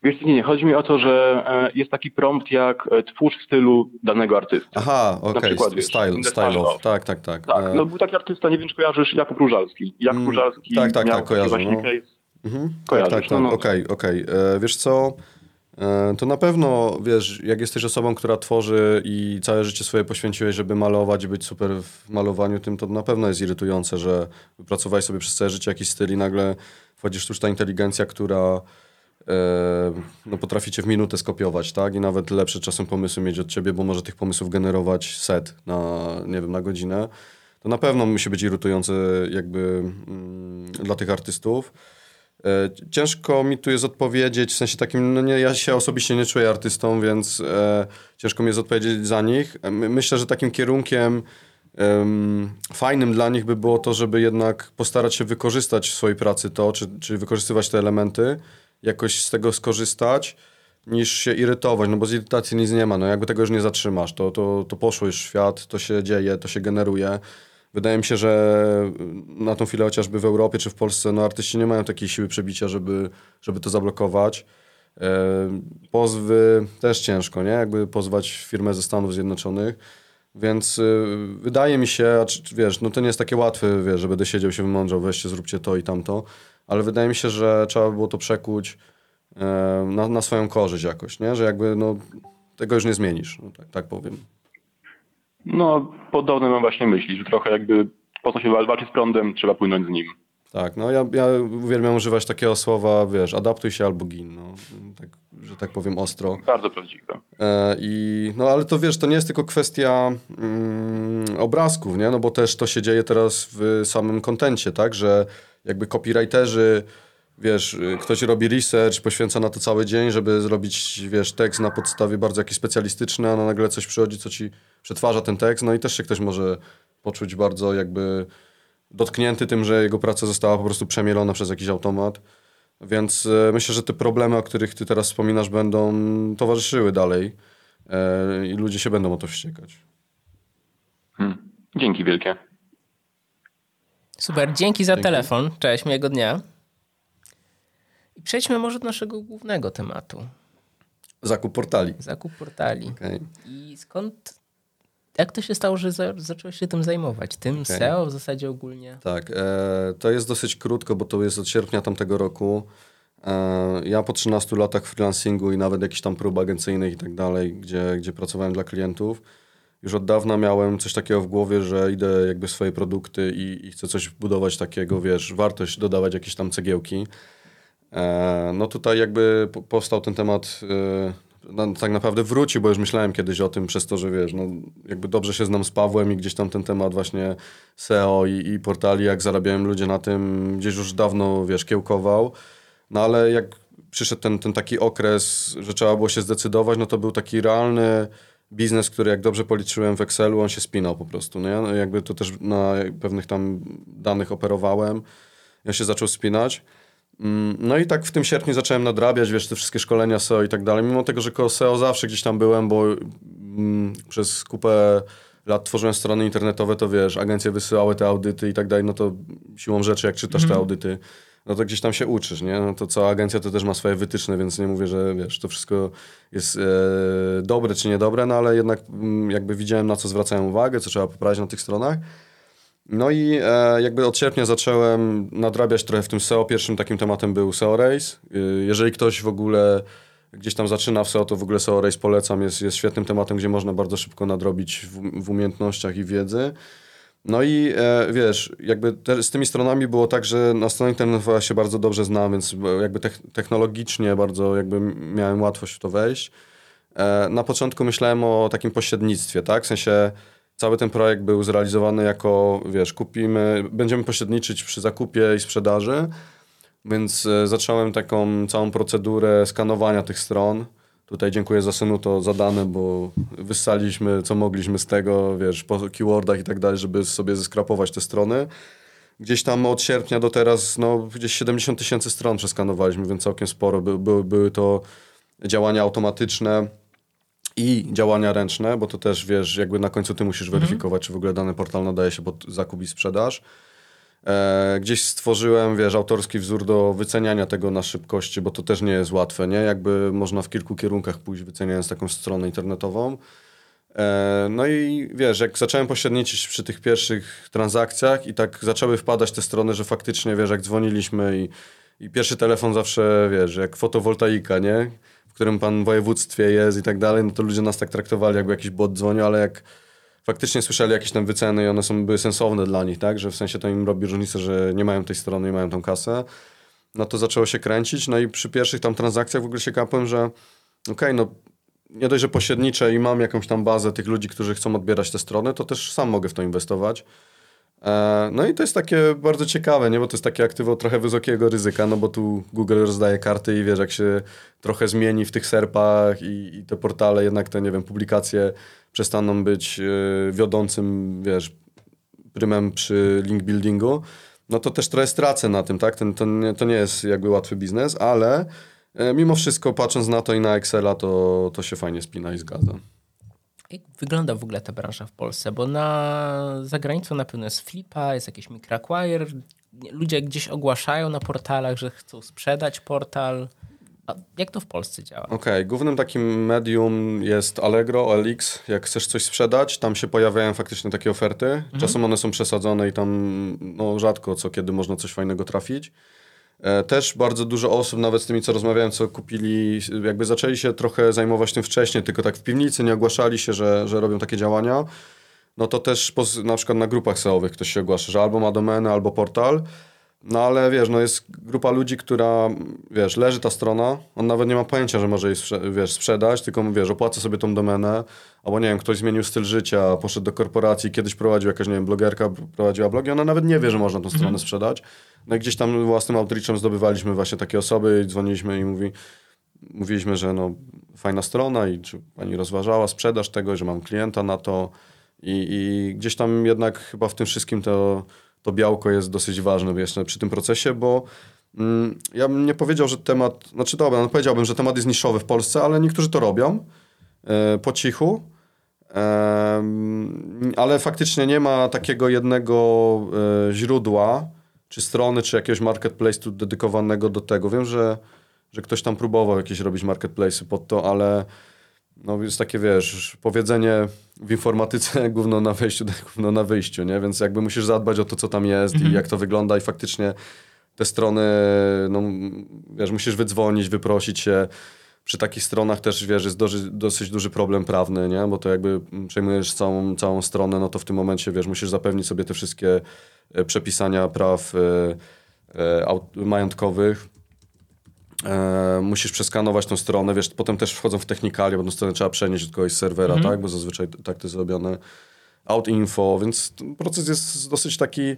Wiesz, nie, nie, chodzi mi o to, że e, jest taki prompt jak e, twórz w stylu danego artysty. Aha, okej, okay. style, style of. Tak, tak, tak. Tak, no był taki artysta, nie wiem czy kojarzysz, Jakub Różalski. Jakub mm, Różalski tak, tak, miał tak, kojarzę. właśnie no. case. Mhm. Tak, tak, tak, okej, okej. Wiesz co, to na pewno, wiesz, jak jesteś osobą, która tworzy i całe życie swoje poświęciłeś, żeby malować i być super w malowaniu tym, to na pewno jest irytujące, że wypracowałeś sobie przez całe życie jakiś styl i nagle wchodzi sztuczna inteligencja, która e, no, potrafi cię w minutę skopiować, tak? I nawet lepsze czasem pomysły mieć od ciebie, bo może tych pomysłów generować set na, nie wiem, na godzinę. To na pewno musi być irytujące jakby mm, dla tych artystów. E, ciężko mi tu jest odpowiedzieć, w sensie takim, no nie, ja się osobiście nie czuję artystą, więc e, ciężko mi jest odpowiedzieć za nich. E, myślę, że takim kierunkiem fajnym dla nich by było to, żeby jednak postarać się wykorzystać w swojej pracy to, czy, czy wykorzystywać te elementy, jakoś z tego skorzystać, niż się irytować, no bo z irytacji nic nie ma, no jakby tego już nie zatrzymasz, to, to, to poszło już w świat, to się dzieje, to się generuje. Wydaje mi się, że na tą chwilę chociażby w Europie czy w Polsce no, artyści nie mają takiej siły przebicia, żeby, żeby to zablokować. E, pozwy też ciężko, nie? Jakby pozwać firmę ze Stanów Zjednoczonych. Więc y, wydaje mi się, wiesz, no to nie jest takie łatwe, wiesz, że będę siedział się wymądrzał, weźcie, zróbcie to i tamto, ale wydaje mi się, że trzeba by było to przekuć e, na, na swoją korzyść jakoś, nie? Że jakby, no, tego już nie zmienisz, no, tak, tak powiem. No, podobne mam właśnie myśli, że trochę jakby po co się walczyć z prądem, trzeba płynąć z nim. Tak, no ja, ja uwielbiam używać takiego słowa, wiesz, adaptuj się albo gin, no, tak, że tak powiem ostro. Bardzo prawdziwe. E, i, no ale to wiesz, to nie jest tylko kwestia mm, obrazków, nie, no bo też to się dzieje teraz w samym kontencie, tak, że jakby copywriterzy wiesz, ktoś robi research, poświęca na to cały dzień, żeby zrobić, wiesz, tekst na podstawie bardzo jakiś specjalistyczny, a nagle coś przychodzi, co ci przetwarza ten tekst, no i też się ktoś może poczuć bardzo jakby dotknięty tym, że jego praca została po prostu przemielona przez jakiś automat. Więc e, myślę, że te problemy, o których ty teraz wspominasz, będą towarzyszyły dalej e, i ludzie się będą o to wściekać. Hmm. Dzięki wielkie. Super, dzięki za telefon. Cześć, miłego dnia. I przejdźmy może do naszego głównego tematu. Zakup portali. Zakup portali. Okay. I skąd, jak to się stało, że za, zacząłeś się tym zajmować? Tym okay. SEO w zasadzie ogólnie? Tak, e, to jest dosyć krótko, bo to jest od sierpnia tamtego roku. E, ja po 13 latach freelancingu i nawet jakichś tam prób agencyjnych i tak dalej, gdzie, gdzie pracowałem dla klientów, już od dawna miałem coś takiego w głowie, że idę jakby swoje produkty i, i chcę coś budować takiego, wiesz, wartość, dodawać jakieś tam cegiełki. E, no tutaj jakby powstał ten temat, e, tak naprawdę wrócił, bo już myślałem kiedyś o tym przez to, że wiesz, no jakby dobrze się znam z Pawłem i gdzieś tam ten temat właśnie SEO i, i portali, jak zarabiałem ludzie na tym, gdzieś już dawno, wiesz, kiełkował. No ale jak przyszedł ten, ten taki okres, że trzeba było się zdecydować, no to był taki realny biznes, który jak dobrze policzyłem w Excelu, on się spinał po prostu. Nie? No jakby to też na pewnych tam danych operowałem. Ja się zaczął spinać. Mm, no i tak w tym sierpniu zacząłem nadrabiać, wiesz, te wszystkie szkolenia SEO i tak dalej. Mimo tego, że koło SEO zawsze gdzieś tam byłem, bo mm, przez kupę lat tworzyłem strony internetowe, to wiesz, agencje wysyłały te audyty i tak dalej, no to siłą rzeczy, jak czytasz mm te mhm. audyty, no to gdzieś tam się uczysz, nie? No to cała agencja to też ma swoje wytyczne, więc nie mówię, że wiesz, to wszystko jest e, dobre czy niedobre, no ale jednak m, mm, jakby widziałem na co zwracają uwagę, co trzeba poprawić na tych stronach. No i e, jakby od sierpnia zacząłem nadrabiać trochę w tym SEO. Pierwszym takim tematem był SEO Race. E, jeżeli ktoś w ogóle gdzieś tam zaczyna w SEO, to w ogóle SEO Race polecam. Jest, jest świetnym tematem, gdzie można bardzo szybko nadrobić w, w umiejętnościach i wiedzy. No i e, wiesz, jakby te, z tymi stronami było tak, że na stronie internetowej się bardzo dobrze znam, więc jakby technologicznie bardzo jakby miałem łatwość w to wejść. E, na początku myślałem o takim pośrednictwie, tak? W sensie cały ten projekt był zrealizowany jako, wiesz, kupimy, będziemy pośredniczyć przy zakupie i sprzedaży, więc e, zacząłem taką całą procedurę skanowania tych stron. Tutaj dziękuję za to zadane, bo wyssaliśmy co mogliśmy z tego, wiesz, po keywordach i tak dalej, żeby sobie zeskrapować te strony. Gdzieś tam od sierpnia do teraz, no gdzieś 70 tysięcy stron przeskanowaliśmy, więc całkiem sporo. By, by, były to działania automatyczne, i działania ręczne, bo to też wiesz, jakby na końcu ty musisz weryfikować, mm. czy w ogóle dany portal nadaje się pod zakup i sprzedaż. E, gdzieś stworzyłem, wiesz, autorski wzór do wyceniania tego na szybkości, bo to też nie jest łatwe, nie? Jakby można w kilku kierunkach pójść wyceniając taką stronę internetową. E, no i wiesz, jak zacząłem pośredniczyć przy tych pierwszych transakcjach i tak zaczęły wpadać te strony, że faktycznie, wiesz, jak dzwoniliśmy i, i pierwszy telefon zawsze, wiesz, jak fotowoltaika, nie? W którym pan województwie jest i tak dalej, no to ludzie nas tak traktowali, jakby jakiś bot dzwonił, ale jak faktycznie słyszeli jakieś tam wyceny i one są, były sensowne dla nich, tak, że w sensie to im robi różnicę, że nie mają tej strony, nie mają tą kasę, no to zaczęło się kręcić, no i przy pierwszych tam transakcjach w ogóle się kapłem, że okej, okay, no nie dość, że pośredniczę i mam jakąś tam bazę tych ludzi, którzy chcą odbierać te strony, to też sam mogę w to inwestować. E, no i to jest takie bardzo ciekawe, nie? bo to jest takie aktywo trochę wysokiego ryzyka, no bo tu Google rozdaje karty i wiesz, jak się trochę zmieni w tych serpach i, i te portale, jednak te, nie wiem, publikacje przestaną być yy, wiodącym, wiesz, prymem przy link buildingu, no to też trochę stracę na tym, tak? Ten, to, nie, to nie jest jakby łatwy biznes, ale yy, mimo wszystko patrząc na to i na Excela, to, to się fajnie spina i zgadza. Jak wygląda w ogóle ta branża w Polsce? Bo na zagranicą na pewno jest Flipa, jest jakiś microacquire. Ludzie gdzieś ogłaszają na portalach, że chcą sprzedać portal. A jak to w Polsce działa? Okej, okay. głównym takim medium jest Allegro, OLX. Jak chcesz coś sprzedać, tam się pojawiają faktycznie takie oferty. Mhm. Czasem one są przesadzone i tam no, rzadko co kiedy można coś fajnego trafić. E, też bardzo dużo osób, nawet z tymi, co rozmawiałem, co kupili, jakby zaczęli się trochę zajmować tym wcześniej, tylko tak w piwnicy nie ogłaszali się, że, że robią takie działania. No to też na przykład na grupach SEO-owych ktoś się ogłasza, że albo ma domenę, albo portal. No ale wiesz, no jest grupa ludzi, która, wiesz, leży ta strona, on nawet nie ma pojęcia, że może jej wiesz, sprzedać, tylko wiesz, opłaca sobie tą domenę, albo nie wiem, ktoś zmienił styl życia, poszedł do korporacji, kiedyś prowadził jakaś, nie wiem, blogerka, prowadziła blogi, ona nawet nie wie, że można tą stronę mhm. sprzedać. No i gdzieś tam własnym outreachem zdobywaliśmy właśnie takie osoby i dzwoniliśmy i mówi, mówiliśmy, że no fajna strona i czy pani rozważała sprzedaż tego, że mam klienta na to i, i gdzieś tam jednak chyba w tym wszystkim to, to białko jest dosyć ważne jeszcze przy tym procesie, bo Mm, Ja bym nie powiedział, że temat, znaczy dobra, no powiedziałbym, że temat jest niszowy w Polsce, ale niektórzy to robią po cichu. Ale faktycznie nie ma takiego jednego e, źródła, czy strony, czy jakiegoś marketplace'u dedykowanego do tego. Wiem, że, że ktoś tam próbował jakieś robić marketplace'y pod to, ale no jest takie, wiesz, powiedzenie w informatyce gówno na wejściu, gówno na wyjściu, nie? Więc jakby musisz zadbać o to, co tam jest i jak to wygląda i faktycznie te strony, no wiesz, musisz wydzwonić, wyprosić się. Przy takich stronach też, wiesz, jest doży, dosyć duży problem prawny, nie? Bo to jakby przejmujesz całą, całą stronę, no to w tym momencie, wiesz, musisz zapewnić sobie te wszystkie e, przepisania praw e, e, majątkowych. E, musisz przeskanować tą stronę, wiesz, potem też wchodzą w technikalia, bo tą stronę trzeba przenieść do kogoś z serwera, tak? Bo zazwyczaj tak to jest zrobione. Out info, więc proces jest dosyć taki,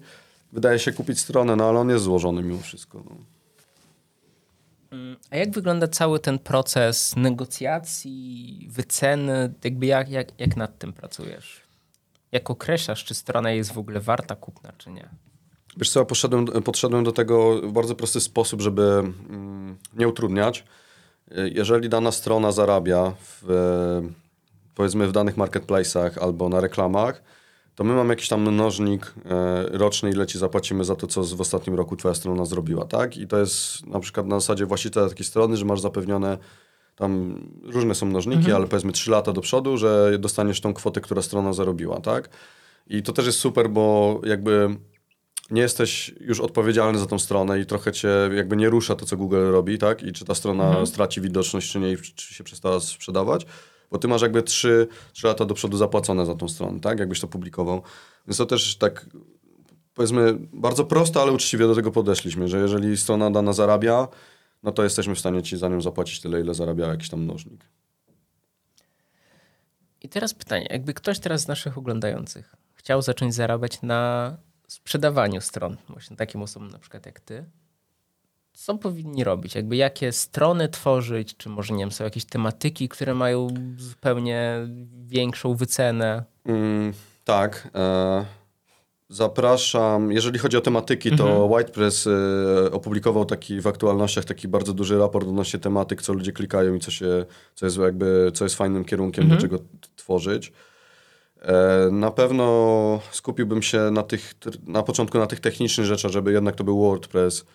wydaje się kupić stronę, no ale on jest złożony mimo wszystko. No. A jak wygląda cały ten proces negocjacji, wyceny? Jakby jak, jak, jak nad tym pracujesz? Jak określasz, czy strona jest w ogóle warta kupna, czy nie? Wiesz co, ja poszedłem, podszedłem do tego w bardzo prosty sposób, żeby mm, nie utrudniać. Jeżeli dana strona zarabia w, powiedzmy w danych marketplace'ach albo na reklamach, to my mamy jakiś tam mnożnik e, roczny, ile ci zapłacimy za to, co w ostatnim roku twoja strona zrobiła, tak? I to jest na przykład na zasadzie właściciela takiej strony, że masz zapewnione tam różne są mnożniki, ale powiedzmy 3 lata do przodu, że dostaniesz tą kwotę, która strona zarobiła, tak? I to też jest super, bo jakby nie jesteś już odpowiedzialny za tą stronę i trochę cię jakby nie rusza to, co Google robi, tak? I czy ta strona straci widoczność, czy nie, i czy się przestała sprzedawać. Bo ty masz jakby 3, 3 lata do przodu zapłacone za tą stronę, tak? Jakbyś to publikował. Więc to też tak, powiedzmy, bardzo prosto, ale uczciwie do tego podeszliśmy, że jeżeli strona dana zarabia, no to jesteśmy w stanie ci za nią zapłacić tyle, ile zarabia jakiś tam mnożnik. I teraz pytanie, jakby ktoś teraz z naszych oglądających chciał zacząć zarabiać na sprzedawaniu stron, właśnie takim osobom na przykład jak ty, co powinni robić? Jakby jakie strony tworzyć, czy może nie wiem, są jakieś tematyki, które mają zupełnie większą wycenę? Mm, tak. E, zapraszam. Jeżeli chodzi o tematyki, to WhitePress e, opublikował taki w aktualnościach taki bardzo duży raport odnośnie tematyk, co ludzie klikają i co się, co jest jakby, co jest fajnym kierunkiem, do czego tworzyć. E, na pewno skupiłbym się na tych, na początku na tych technicznych rzeczach, żeby jednak to był WordPress,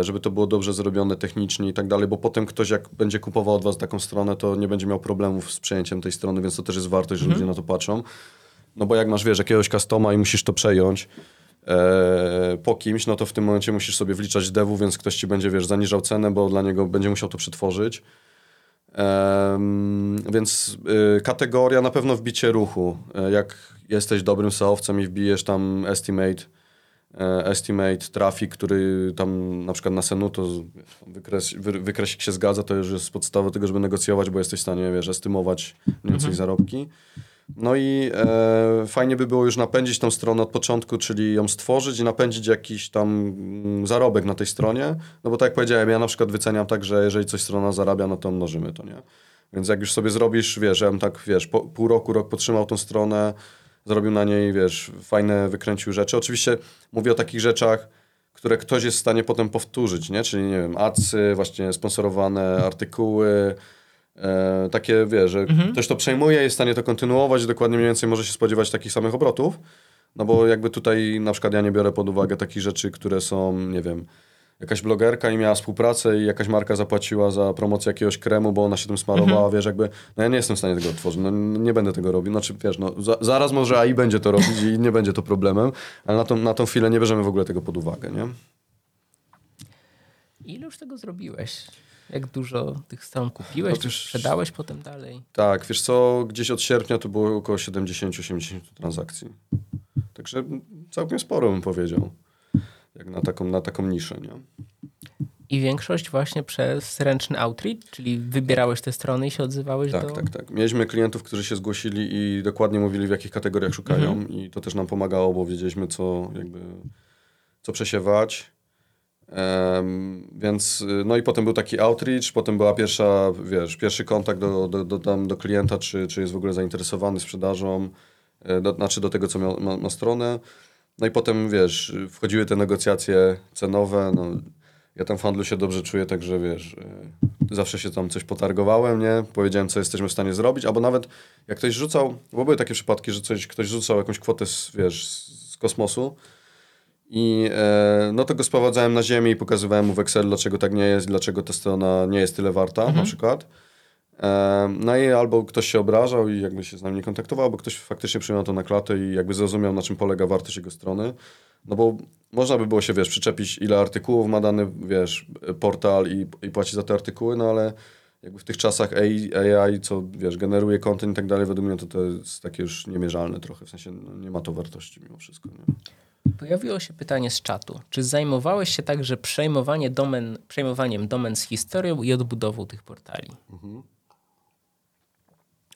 żeby to było dobrze zrobione technicznie i tak dalej, bo potem ktoś jak będzie kupował od was taką stronę, to nie będzie miał problemów z przejęciem tej strony, więc to też jest wartość, że ludzie na to patrzą. No bo jak masz, wiesz, jakiegoś customa i musisz to przejąć e, po kimś, no to w tym momencie musisz sobie wliczać devu, więc ktoś ci będzie, wiesz, zaniżał cenę, bo dla niego będzie musiał to przetworzyć. Więc y, kategoria na pewno wbicie ruchu. E, jak jesteś dobrym SEO-owcem i wbijesz tam estimate, e, estimate traffic, który tam na przykład na Senu to wykres, wy, wykresik się zgadza, to już jest podstawa tego, żeby negocjować, bo jesteś w stanie, wiesz, estymować mniej więcej zarobki. No i e, fajnie by było już napędzić tą stronę od początku, czyli ją stworzyć i napędzić jakiś tam mm, zarobek na tej stronie. No bo tak jak powiedziałem, ja na przykład wyceniam tak, że jeżeli coś strona zarabia, no to mnożymy to, nie? Więc jak już sobie zrobisz, wiesz, ja bym tak, wiesz, po, pół roku, rok podtrzymał tą stronę, zrobił na niej, wiesz, fajne, wykręcił rzeczy. Oczywiście mówię o takich rzeczach, które ktoś jest w stanie potem powtórzyć, nie? Czyli, nie wiem, adsy, właśnie sponsorowane artykuły, e, takie, wiesz, że ktoś to przejmuje, jest w stanie to kontynuować, dokładnie mniej więcej może się spodziewać takich samych obrotów, no bo jakby tutaj na przykład ja nie biorę pod uwagę takich rzeczy, które są, nie wiem, jakaś blogerka i miała współpracę i jakaś marka zapłaciła za promocję jakiegoś kremu, bo ona się tym smarowała, wiesz, jakby, no ja nie jestem w stanie tego otworzyć, no nie będę tego robił, znaczy, wiesz, no za, zaraz może AI będzie to robić i nie będzie to problemem, ale na tą, na tą chwilę nie bierzemy w ogóle tego pod uwagę, nie? Ile już tego zrobiłeś? Jak dużo tych stron kupiłeś, Otóż- sprzedałeś potem dalej? Tak, wiesz co, gdzieś od sierpnia to było około 70-80 transakcji. Także całkiem sporo bym powiedział. Jak na taką, na taką niszę, nie? I większość właśnie przez ręczny outreach, czyli wybierałeś te strony i się odzywałeś Tak, do... tak, tak. Mieliśmy klientów, którzy się zgłosili i dokładnie mówili, w jakich kategoriach szukają i to też nam pomagało, bo wiedzieliśmy, co jakby, co przesiewać. Em, więc, y, no i potem był taki outreach, potem była pierwsza, wiesz, pierwszy kontakt do, do, do, tam, do klienta, czy, czy jest w ogóle zainteresowany sprzedażą, e, do, znaczy do tego, co miał, ma, ma stronę. No i potem, wiesz, wchodziły te negocjacje cenowe, no, Ja tam w handlu się dobrze czuję, także wiesz, y, zawsze się tam coś potargowałem, nie? Powiedziałem, co jesteśmy w stanie zrobić, albo nawet jak ktoś rzucał, bo były takie przypadki, że coś, ktoś rzucał jakąś kwotę z, wiesz, z kosmosu i e, no to go sprowadzałem na ziemię i pokazywałem mu w Excel, dlaczego tak nie jest, dlaczego ta strona nie jest tyle warta na przykład. No i albo ktoś się obrażał i jakby się z nami nie kontaktował, albo ktoś faktycznie przyjął to na klatę i jakby zrozumiał, na czym polega wartość jego strony. No bo można by było się, wiesz, przyczepić, ile artykułów ma dany, wiesz, portal i, i płaci za te artykuły, no ale jakby w tych czasach AI, AI co, wiesz, generuje content i tak dalej, według mnie to, to jest takie już niemierzalne trochę, w sensie no, nie ma to wartości mimo wszystko, nie? Pojawiło się pytanie z czatu. Czy zajmowałeś się także przejmowanie domen, przejmowaniem domen z historią i odbudową tych portali?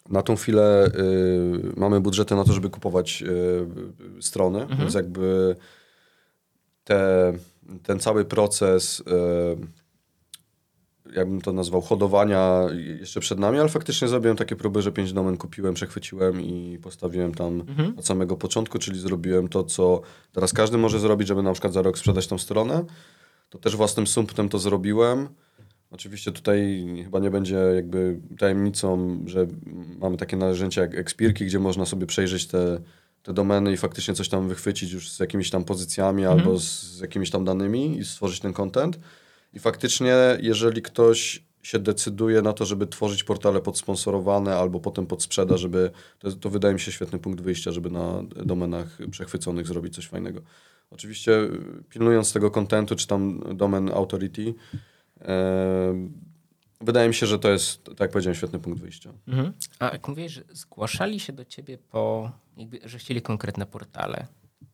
Na tą chwilę y, mamy budżety na to, żeby kupować y, strony, więc jakby te, ten cały proces, y, jakbym to nazwał, hodowania jeszcze przed nami, ale faktycznie zrobiłem takie próby, że pięć domen kupiłem, przechwyciłem i postawiłem tam od samego początku, czyli zrobiłem to, co teraz każdy może zrobić, żeby na przykład za rok sprzedać tą stronę. To też własnym sumptem to zrobiłem. Oczywiście tutaj chyba nie będzie jakby tajemnicą, że mamy takie narzędzia jak Expirki, gdzie można sobie przejrzeć te, te domeny i faktycznie coś tam wychwycić już z jakimiś tam pozycjami albo z, jakimiś tam danymi i stworzyć ten content. I faktycznie, jeżeli ktoś się decyduje na to, żeby tworzyć portale podsponsorowane albo potem pod sprzedaż, żeby, to, to wydaje mi się świetny punkt wyjścia, żeby na domenach przechwyconych zrobić coś fajnego. Oczywiście pilnując tego kontentu, czy tam domen authority, wydaje mi się, że to jest, tak jak powiedziałem, świetny punkt wyjścia. Mhm. A jak mówisz, że zgłaszali się do ciebie po, jakby, że chcieli konkretne portale.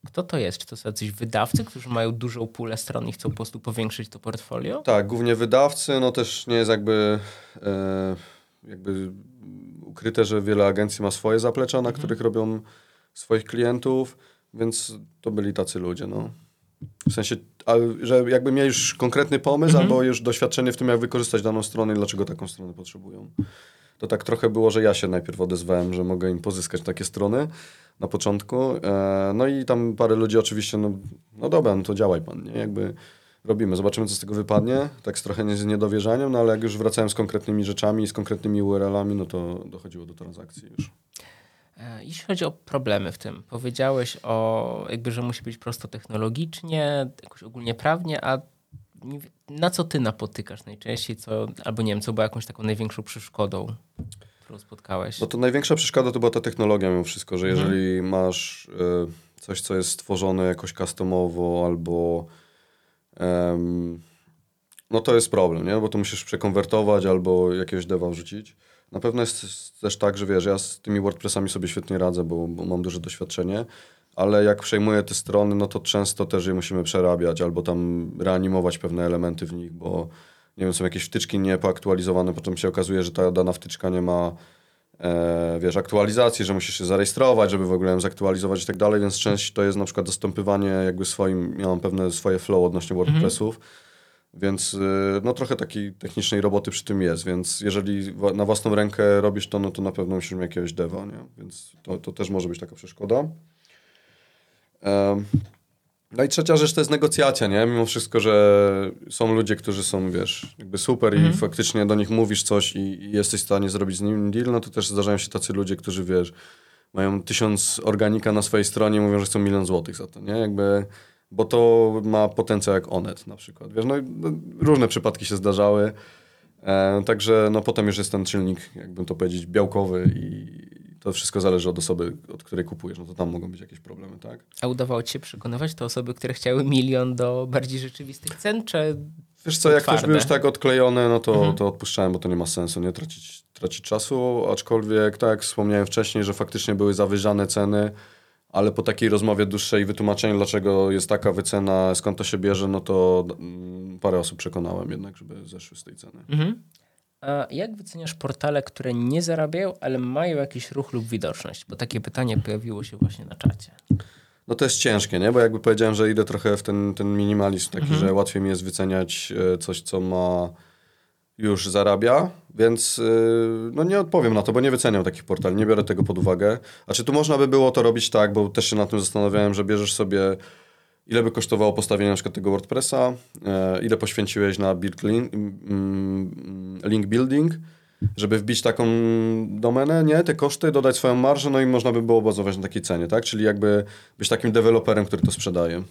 Kto to jest? Czy to są jacyś wydawcy, którzy mają dużą pulę stron i chcą po prostu powiększyć to portfolio? Tak, głównie wydawcy, no też nie jest jakby, e, jakby ukryte, że wiele agencji ma swoje zaplecza, na których robią swoich klientów, więc to byli tacy ludzie, no. W sensie, że jakby mieli już konkretny pomysł albo już doświadczenie w tym, jak wykorzystać daną stronę i dlaczego taką stronę potrzebują. To tak trochę było, że ja się najpierw odezwałem, że mogę im pozyskać takie strony na początku. E, no i tam parę ludzi oczywiście, no, no dobra, no to działaj pan, nie? Jakby robimy, zobaczymy, co z tego wypadnie. Tak z trochę z niedowierzaniem, no ale jak już wracałem z konkretnymi rzeczami, z konkretnymi URL-ami, no to dochodziło do transakcji już. E, Jeśli chodzi o problemy w tym, powiedziałeś o jakby, że musi być prosto technologicznie, jakoś ogólnie prawnie, a na co ty napotykasz najczęściej, co, albo nie wiem, co było jakąś taką największą przeszkodą, którą spotkałeś? No to największa przeszkoda to była ta technologia mimo wszystko, że jeżeli masz e, coś, co jest stworzone jakoś customowo albo em, no to jest problem, nie? Bo to musisz przekonwertować albo jakiegoś deva wrzucić. Na pewno jest też tak, że wiesz, ja z tymi WordPressami sobie świetnie radzę, bo, bo mam duże doświadczenie, ale jak przejmuję te strony, no to często też je musimy przerabiać albo tam reanimować pewne elementy w nich, bo nie wiem, są jakieś wtyczki niepoaktualizowane, potem się okazuje, że ta dana wtyczka nie ma e, wiesz, aktualizacji, że musisz się zarejestrować, żeby w ogóle ją zaktualizować i tak dalej, więc część to jest na przykład dostępywanie jakby swoim, ja mam pewne swoje flow odnośnie WordPressów, więc y, no trochę takiej technicznej roboty przy tym jest, więc jeżeli na własną rękę robisz to, no to na pewno musisz mieć jakiegoś deva, nie? Więc to, to też może być taka przeszkoda. Em, no i trzecia rzecz to jest negocjacja, nie? Mimo wszystko, że są ludzie, którzy są, wiesz, jakby super i faktycznie do nich mówisz coś i, i jesteś w stanie zrobić z nim deal, no to też zdarzają się tacy ludzie, którzy, wiesz, mają tysiąc organika na swojej stronie i mówią, że chcą milion złotych za to, nie? Jakby, bo to ma potencjał jak Onet na przykład, wiesz, no, no różne przypadki się zdarzały, e, także no potem już jest ten czynnik, jakbym to powiedzieć, białkowy i to wszystko zależy od osoby, od której kupujesz, no to tam mogą być jakieś problemy, tak? A udawało ci się przekonywać te osoby, które chciały milion do bardziej rzeczywistych cen, czy Wiesz co, jak ktoś Twarde. był już tak odklejony, no to, Mhm. to odpuszczałem, bo to nie ma sensu, nie tracić, tracić czasu, aczkolwiek tak jak wspomniałem wcześniej, że faktycznie były zawyżane ceny, ale po takiej rozmowie dłuższej wytłumaczeniu, dlaczego jest taka wycena, skąd to się bierze, no to mm, parę osób przekonałem jednak, żeby zeszły z tej ceny. Mhm. A jak wyceniasz portale, które nie zarabiają, ale mają jakiś ruch lub widoczność? Bo takie pytanie pojawiło się właśnie na czacie. No to jest ciężkie, nie? Bo jakby powiedziałem, że idę trochę w ten, ten minimalizm taki, że łatwiej mi jest wyceniać e, coś, co ma już zarabia, więc y, no nie odpowiem na to, bo nie wyceniam takich portali, nie biorę tego pod uwagę. A czy tu można by było to robić tak, bo też się nad tym zastanawiałem, że bierzesz sobie ile by kosztowało postawienie na przykład tego WordPressa, e, ile poświęciłeś na build link, link building, żeby wbić taką domenę, nie? Te koszty, dodać swoją marżę, no i można by było bazować na takiej cenie, tak? Czyli jakby być takim deweloperem, który to sprzedaje.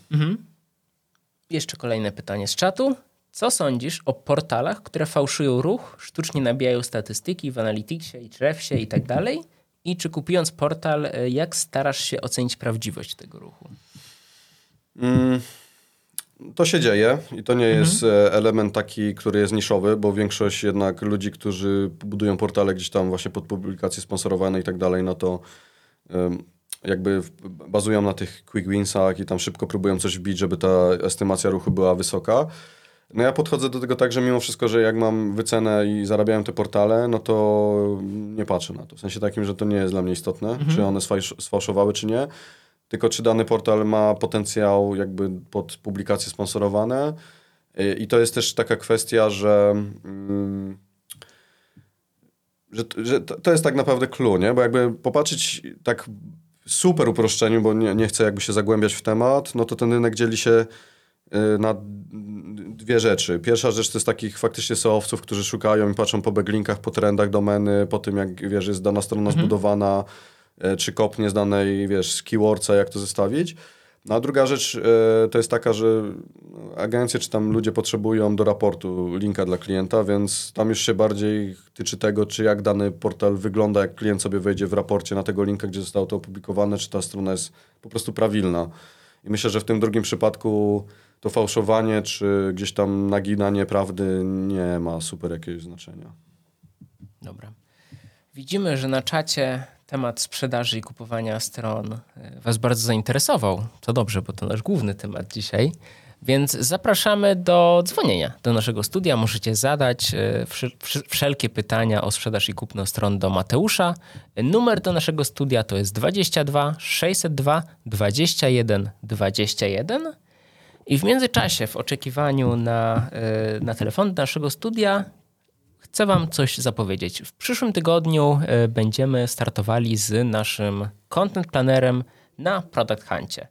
Jeszcze kolejne pytanie z czatu. Co sądzisz o portalach, które fałszują ruch, sztucznie nabijają statystyki w Analyticsie i Trefsie i tak dalej? I czy kupując portal, e, jak starasz się ocenić prawdziwość tego ruchu? Mm, to się dzieje i to nie jest e, element taki, który jest niszowy, bo większość jednak ludzi, którzy budują portale gdzieś tam właśnie pod publikacje sponsorowane i tak dalej, no to em, jakby bazują na tych quick winsach i tam szybko próbują coś wbić, żeby ta estymacja ruchu była wysoka. No ja podchodzę do tego tak, że mimo wszystko, że jak mam wycenę i zarabiają te portale, no to nie patrzę na to. W sensie takim, że to nie jest dla mnie istotne, czy one sfałsz- sfałszowały, czy nie. Tylko czy dany portal ma potencjał jakby pod publikacje sponsorowane. I to jest też taka kwestia, że, mm, że, że to to jest tak naprawdę clue, nie? Bo jakby popatrzeć tak super uproszczeniu, bo nie, nie chcę jakby się zagłębiać w temat, no to ten rynek dzieli się y, na dwie rzeczy. Pierwsza rzecz to jest takich faktycznie seowców, którzy szukają i patrzą po backlinkach, po trendach domeny, po tym jak wiesz, jest dana strona zbudowana, e, czy kopnie z danej, wiesz, z keywordsa, jak to zestawić. No a druga rzecz e, to jest taka, że agencje czy tam ludzie potrzebują do raportu linka dla klienta, więc tam już się bardziej tyczy tego, czy jak dany portal wygląda, jak klient sobie wejdzie w raporcie na tego linka, gdzie zostało to opublikowane, czy ta strona jest po prostu prawilna. I myślę, że w tym drugim przypadku to fałszowanie, czy gdzieś tam naginanie prawdy nie ma super jakiegoś znaczenia. Dobra. Widzimy, że na czacie temat sprzedaży i kupowania stron e, Was bardzo zainteresował. To dobrze, bo to nasz główny temat dzisiaj. Więc zapraszamy do dzwonienia do naszego studia. Możecie zadać e, wszelkie pytania o sprzedaż i kupno stron do Mateusza. Numer do naszego studia to jest 22 602 21 21. I w międzyczasie, w oczekiwaniu na, e, na telefon naszego studia, chcę Wam coś zapowiedzieć. W przyszłym tygodniu e, będziemy startowali z naszym content planerem na Product Huncie.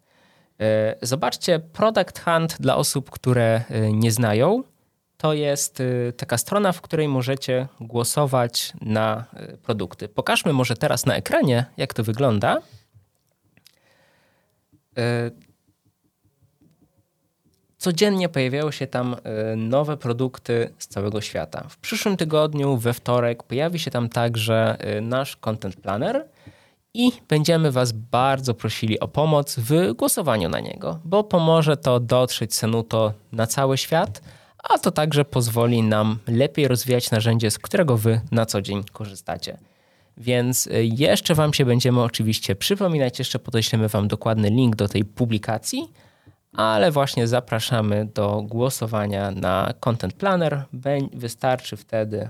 E, Zobaczcie, Product Hunt dla osób, które nie znają, to jest taka strona, w której możecie głosować na produkty. Pokażmy może teraz na ekranie, jak to wygląda. E, Codziennie pojawiają się tam e, nowe produkty z całego świata. W przyszłym tygodniu, we wtorek, pojawi się tam także e, nasz content planner i będziemy Was bardzo prosili o pomoc w głosowaniu na niego, bo pomoże to dotrzeć Senuto na cały świat, a to także pozwoli nam lepiej rozwijać narzędzie, z którego Wy na co dzień korzystacie. Więc y, jeszcze Wam się będziemy oczywiście przypominać, jeszcze podeślemy Wam dokładny link do tej publikacji, ale właśnie zapraszamy do głosowania na Content Planner. Wystarczy wtedy,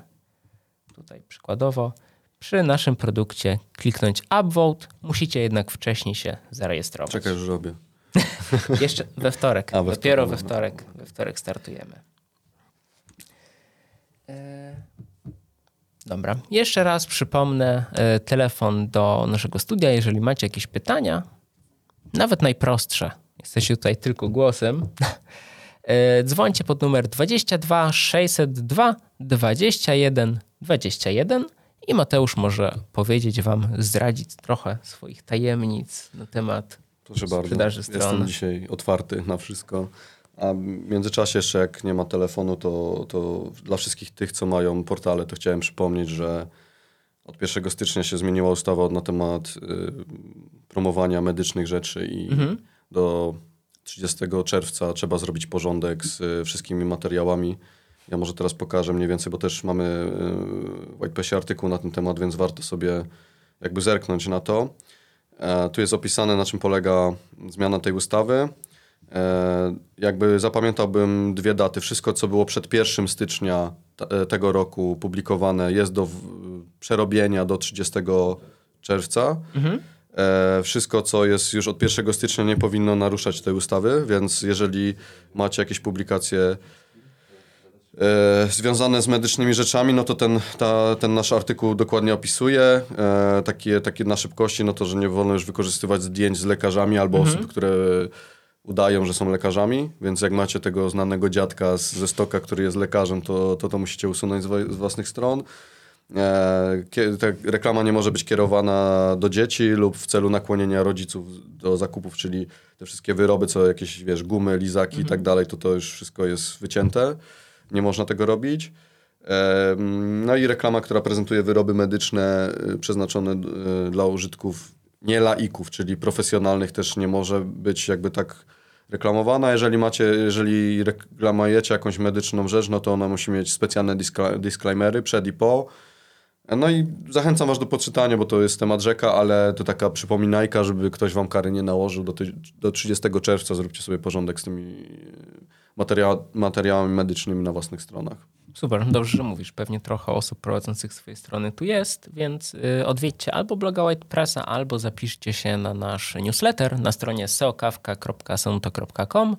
tutaj przykładowo, przy naszym produkcie kliknąć Upvote. Musicie jednak wcześniej się zarejestrować. Czekaj, już robię. Jeszcze we wtorek. A, we Dopiero wtorek, we wtorek, we wtorek startujemy. E, Dobra. Jeszcze raz przypomnę e, telefon do naszego studia. Jeżeli macie jakieś pytania, nawet najprostsze, jesteście tutaj tylko głosem, e, dzwońcie pod numer 22 602 21 21 i Mateusz może powiedzieć wam, zdradzić trochę swoich tajemnic na temat Proszę bardzo. sprzedaży stron. Jestem dzisiaj otwarty na wszystko. A w międzyczasie jeszcze jak nie ma telefonu, to, to dla wszystkich tych, co mają portale, to chciałem przypomnieć, że od 1 stycznia się zmieniła ustawa na temat y, promowania medycznych rzeczy i do 30 czerwca trzeba zrobić porządek z y, wszystkimi materiałami. Ja może teraz pokażę mniej więcej, bo też mamy y, w Whitepasie artykuł na ten temat, więc warto sobie jakby zerknąć na to. E, Tu jest opisane, na czym polega zmiana tej ustawy. E, Jakby zapamiętałbym dwie daty. Wszystko, co było przed 1 stycznia te- e, tego roku publikowane, jest do przerobienia do 30 czerwca. E, Wszystko, co jest już od 1 stycznia, nie powinno naruszać tej ustawy, więc jeżeli macie jakieś publikacje e, związane z medycznymi rzeczami, no to ten, ta, ten nasz artykuł dokładnie opisuje. E, takie, takie na szybkości, no to, że nie wolno już wykorzystywać zdjęć z lekarzami albo osób, które udają, że są lekarzami, więc jak macie tego znanego dziadka z, ze stoka, który jest lekarzem, to to, to musicie usunąć z, z własnych stron. E, ta reklama nie może być kierowana do dzieci lub w celu nakłonienia rodziców do zakupów, czyli te wszystkie wyroby, co jakieś, wiesz, gumy, lizaki i tak dalej, to to już wszystko jest wycięte. Nie można tego robić. Em, No i reklama, która prezentuje wyroby medyczne y, przeznaczone y, dla użytków nie laików, czyli profesjonalnych też nie może być jakby tak reklamowana. Jeżeli macie, jeżeli reklamujecie jakąś medyczną rzecz, no to ona musi mieć specjalne disclaimery przed i po. No i zachęcam was do poczytania, bo to jest temat rzeka, ale to taka przypominajka, żeby ktoś wam kary nie nałożył. Do, ty- do 30 czerwca zróbcie sobie porządek z tymi materia- materiałami medycznymi na własnych stronach. Super, dobrze, że mówisz. Pewnie trochę osób prowadzących swoje strony tu jest, więc y, odwiedźcie albo bloga Whitepressa, albo zapiszcie się na nasz newsletter na stronie seokawka.sonto.com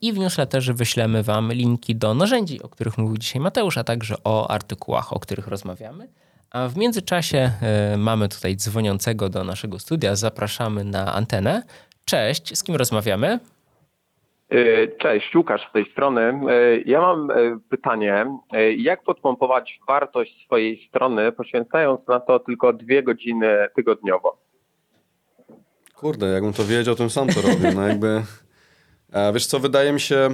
i w newsletterze wyślemy wam linki do narzędzi, o których mówił dzisiaj Mateusz, a także o artykułach, o których rozmawiamy. A w międzyczasie y, mamy tutaj dzwoniącego do naszego studia. Zapraszamy na antenę. Cześć, z kim rozmawiamy? E, Cześć, Łukasz z tej strony. Ja mam pytanie, jak podpompować wartość swojej strony, poświęcając na to tylko dwie godziny tygodniowo? Kurde, jakbym to wiedział, to bym sam to robił. No jakby, e, wiesz co, wydaje mi się,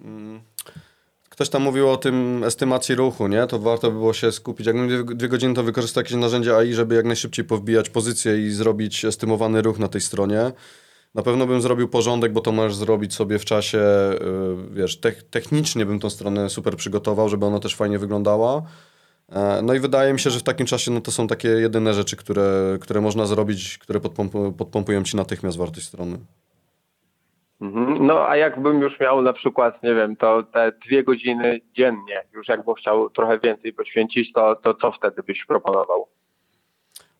mm, ktoś tam mówił o tym estymacji ruchu, nie? To warto by było się skupić. Jakbym dwie, dwie godziny, to wykorzystał jakieś narzędzie AI, żeby jak najszybciej powbijać pozycję i zrobić estymowany ruch na tej stronie. Na pewno bym zrobił porządek, bo to możesz zrobić sobie w czasie, y, wiesz, tech, technicznie bym tą stronę super przygotował, żeby ona też fajnie wyglądała. E, No i wydaje mi się, że w takim czasie no to są takie jedyne rzeczy, które, które można zrobić, które podpompują ci natychmiast wartość strony. Mhm. No a jakbym już miał na przykład, nie wiem, to te dwie godziny dziennie, już jakbym chciał trochę więcej poświęcić, to, to co wtedy byś proponował?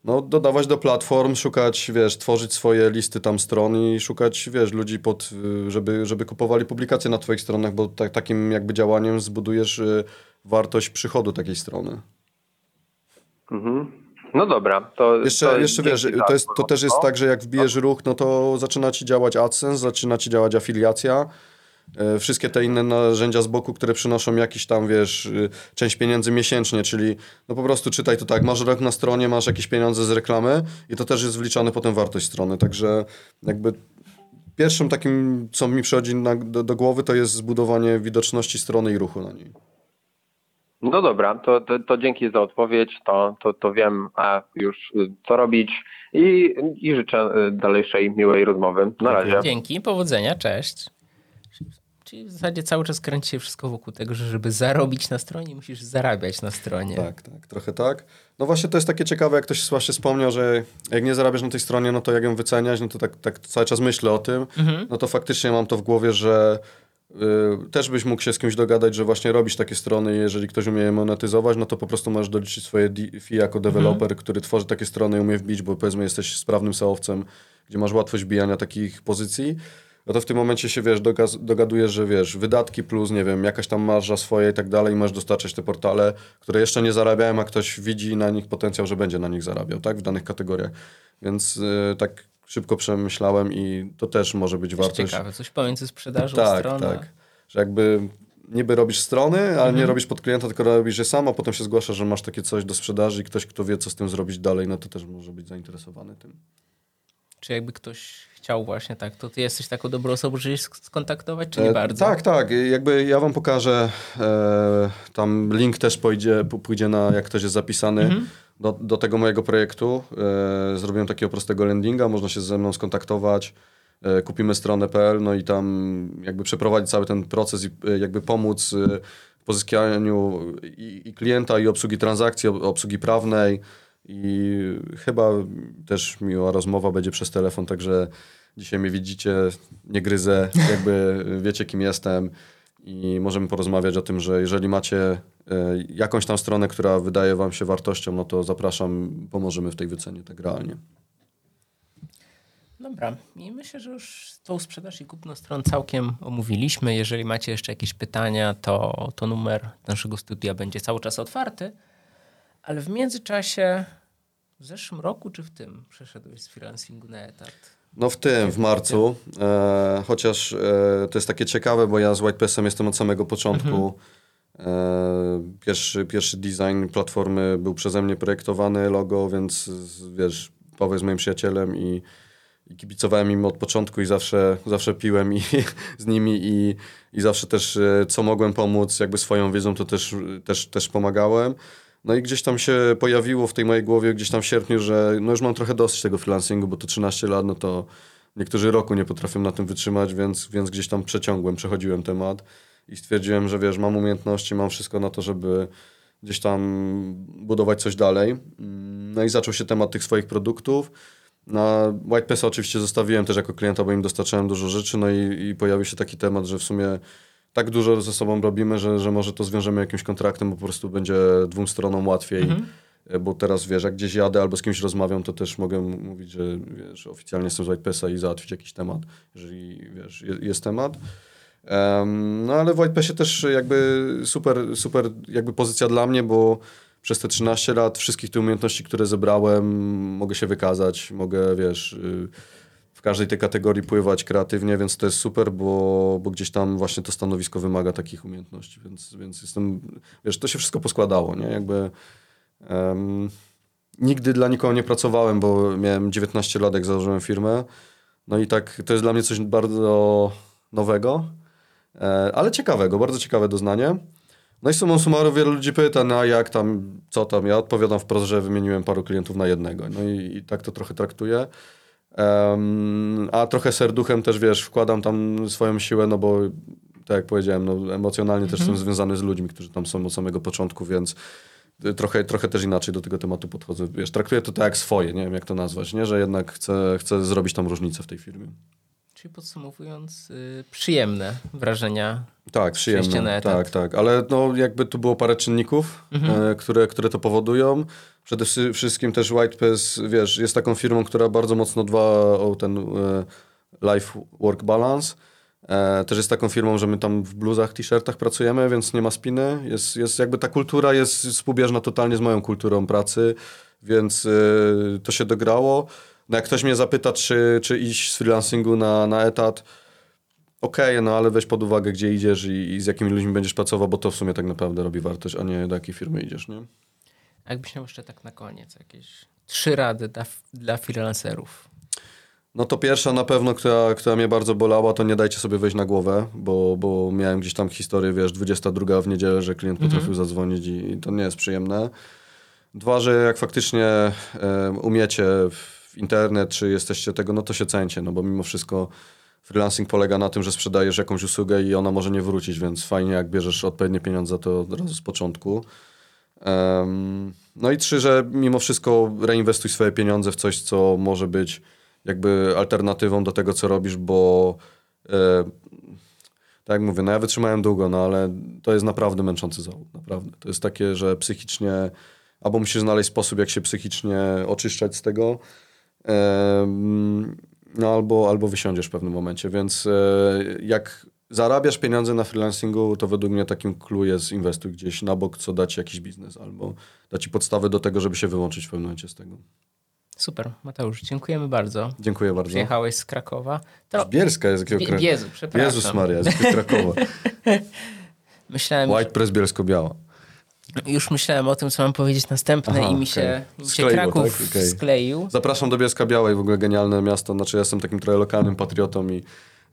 No, dodawać do platform, szukać, wiesz, tworzyć swoje listy tam stron i szukać, wiesz, ludzi pod, żeby, żeby kupowali publikacje na twoich stronach, bo ta, takim jakby działaniem zbudujesz y, wartość przychodu takiej strony. Mhm. No dobra, to. Jeszcze, to jeszcze wiesz, to, jest, to też jest tak, że jak wbijesz ruch, no to zaczyna ci działać AdSense, zaczyna ci działać afiliacja. E, Wszystkie te inne narzędzia z boku, które przynoszą jakiś tam, wiesz, y, część pieniędzy miesięcznie, czyli no po prostu czytaj to tak, masz rok na stronie, masz jakieś pieniądze z reklamy i to też jest wliczane potem wartość strony, także jakby pierwszym takim, co mi przychodzi na, do, do głowy, to jest zbudowanie widoczności strony i ruchu na niej. No dobra, to, to, to dzięki za odpowiedź, to, to, to wiem a już y, co robić i, i życzę y, dalszej miłej rozmowy. Na razie. Dzięki, powodzenia, cześć. Czyli w zasadzie cały czas kręci się wszystko wokół tego, że żeby zarobić na stronie, musisz zarabiać na stronie. Tak, tak, trochę tak. No właśnie to jest takie ciekawe, jak ktoś właśnie wspomniał, że jak nie zarabiasz na tej stronie, no to jak ją wyceniać, no to tak, tak cały czas myślę o tym, no to faktycznie mam to w głowie, że też byś mógł się z kimś dogadać, że właśnie robisz takie strony i jeżeli ktoś umie je monetyzować, no to po prostu możesz doliczyć swoje fee jako deweloper, który tworzy takie strony i umie wbić, bo powiedzmy jesteś sprawnym SEO-owcem, gdzie masz łatwość wbijania takich pozycji, no to w tym momencie się, wiesz, dogadujesz, że wiesz, wydatki plus, nie wiem, jakaś tam marża swoje i tak dalej i masz dostarczać te portale, które jeszcze nie zarabiają, a ktoś widzi na nich potencjał, że będzie na nich zarabiał, tak, w danych kategoriach. Więc y, tak szybko przemyślałem i to też może być Też wartość. ciekawe, coś pomiędzy sprzedażą, Tak, stroną. tak. Że jakby niby robisz strony, ale Mhm. nie robisz pod klienta, tylko robisz je sam, a potem się zgłasza, że masz takie coś do sprzedaży i ktoś, kto wie, co z tym zrobić dalej, no to też może być zainteresowany tym. Czy jakby ktoś chciał właśnie tak, to ty jesteś taką dobrą osobą, żeby się sk- skontaktować, czy nie E, bardzo? Tak, tak. Jakby ja wam pokażę, e, tam link też pójdzie, pójdzie na, jak ktoś jest zapisany Mhm. Do, do tego mojego projektu. E, zrobiłem takiego prostego landinga, można się ze mną skontaktować. E, kupimy stronę.pl, no i tam jakby przeprowadzić cały ten proces i e, jakby pomóc e, w pozyskianiu i, i klienta, i obsługi transakcji, ob- obsługi prawnej. I chyba też miła rozmowa będzie przez telefon, także dzisiaj mnie widzicie, nie gryzę, jakby wiecie kim jestem i możemy porozmawiać o tym, że jeżeli macie e, jakąś tam stronę, która wydaje wam się wartością, no to zapraszam, pomożemy w tej wycenie tak realnie. Dobra, i myślę, że już tą sprzedaż i kupno stron całkiem omówiliśmy. Jeżeli macie jeszcze jakieś pytania, to, to numer naszego studia będzie cały czas otwarty. Ale w międzyczasie, w zeszłym roku czy w tym, przeszedłeś z freelancingu na etat? No w tym, w marcu. E, chociaż e, to jest takie ciekawe, bo ja z WhitePressem jestem od samego początku. E, pierwszy, pierwszy design platformy był przeze mnie projektowany, logo, więc wiesz, Paweł jest moim przyjacielem i, i kibicowałem im od początku i zawsze, zawsze piłem i, z nimi i, i zawsze też e, co mogłem pomóc jakby swoją wiedzą, to też, też, też pomagałem. No i gdzieś tam się pojawiło w tej mojej głowie gdzieś tam w sierpniu, że no już mam trochę dosyć tego freelancingu, bo to 13 lat, no to niektórzy roku nie potrafią na tym wytrzymać, więc, więc gdzieś tam przeciągłem, przechodziłem temat i stwierdziłem, że wiesz, mam umiejętności, mam wszystko na to, żeby gdzieś tam budować coś dalej. Mm, No i zaczął się temat tych swoich produktów. Na WhitePessa oczywiście zostawiłem też jako klienta, bo im dostarczałem dużo rzeczy, no i, i pojawił się taki temat, że w sumie tak dużo ze sobą robimy, że, że może to zwiążemy jakimś kontraktem, bo po prostu będzie dwóm stronom łatwiej. E, Bo teraz wiesz, jak gdzieś jadę albo z kimś rozmawiam, to też mogę mówić, że wiesz, oficjalnie jestem z WhitePessa i załatwić jakiś temat, jeżeli wiesz, je, jest temat. Em, no ale w WhitePessie też jakby super, super jakby pozycja dla mnie, bo przez te 13 lat wszystkich tych umiejętności, które zebrałem, mogę się wykazać, mogę, wiesz, y, w każdej tej kategorii pływać kreatywnie, więc to jest super, bo, bo gdzieś tam właśnie to stanowisko wymaga takich umiejętności, więc, więc jestem, wiesz, to się wszystko poskładało, nie? Jakby em, nigdy dla nikogo nie pracowałem, bo miałem 19 lat, jak założyłem firmę, no i tak to jest dla mnie coś bardzo nowego, e, ale ciekawego, bardzo ciekawe doznanie. No i summa summarum wielu ludzi pyta, no jak tam, co tam? Ja odpowiadam wprost, że wymieniłem paru klientów na jednego. No i, i tak to trochę traktuję. Em, a trochę serduchem też, wiesz, wkładam tam swoją siłę, no bo tak jak powiedziałem, no, emocjonalnie też jestem związany z ludźmi, którzy tam są od samego początku, więc y, trochę, trochę też inaczej do tego tematu podchodzę. Wiesz, traktuję to tak jak swoje, nie wiem jak to nazwać, nie? że jednak chcę, chcę zrobić tam różnicę w tej firmie. Czyli podsumowując, y, przyjemne wrażenia. Tak, przyjemne. Tak, tak. Ale no, jakby tu było parę czynników, e, które, które to powodują. Przede wszy- wszystkim też WhitePass, wiesz, jest taką firmą, która bardzo mocno dba o ten e, life-work balance. E, też jest taką firmą, że my tam w bluzach, t-shirtach pracujemy, więc nie ma spiny. Jest, jest jakby ta kultura jest współbieżna totalnie z moją kulturą pracy, więc to się dograło. No jak ktoś mnie zapyta, czy, czy iść z freelancingu na, na etat, Okej, no ale weź pod uwagę, gdzie idziesz i, i z jakimi ludźmi będziesz pracował, bo to w sumie tak naprawdę robi wartość, a nie do jakiej firmy idziesz, nie? Jakbyś miał jeszcze tak na koniec jakieś trzy rady dla, dla freelancerów. No to pierwsza na pewno, która, która mnie bardzo bolała, to nie dajcie sobie wejść na głowę, bo, bo miałem gdzieś tam historię, wiesz, 22 w niedzielę, że klient potrafił zadzwonić i, i to nie jest przyjemne. Dwa, że jak faktycznie e, umiecie internet, czy jesteście tego, no to się cencie, no bo mimo wszystko freelancing polega na tym, że sprzedajesz jakąś usługę i ona może nie wrócić, więc fajnie jak bierzesz odpowiednie pieniądze to od razu z początku. Em, no i trzy, że mimo wszystko reinwestuj swoje pieniądze w coś, co może być jakby alternatywą do tego, co robisz, bo e, tak jak mówię, no ja wytrzymałem długo, no ale to jest naprawdę męczący zawód, naprawdę. To jest takie, że psychicznie, albo musisz znaleźć sposób, jak się psychicznie oczyszczać z tego, no albo, albo wysiądziesz w pewnym momencie, więc e, jak zarabiasz pieniądze na freelancingu, to według mnie takim clue jest inwestuj gdzieś na bok, co da ci jakiś biznes, albo da ci podstawy do tego, żeby się wyłączyć w pewnym momencie z tego. Super, Mateusz, dziękujemy bardzo. Dziękuję bardzo. Przyjechałeś z Krakowa. Z Bielska jest jakiego Jezu, przepraszam. Jezus Maria, z Krakowa. Myślałem, White Press bielsko-biała. Już myślałem o tym, co mam powiedzieć następne Aha, i mi się, mi się Skleiło, Kraków tak? Okej. skleił. Zapraszam do Bielska Białej, w ogóle genialne miasto. Znaczy ja jestem takim trochę lokalnym patriotą i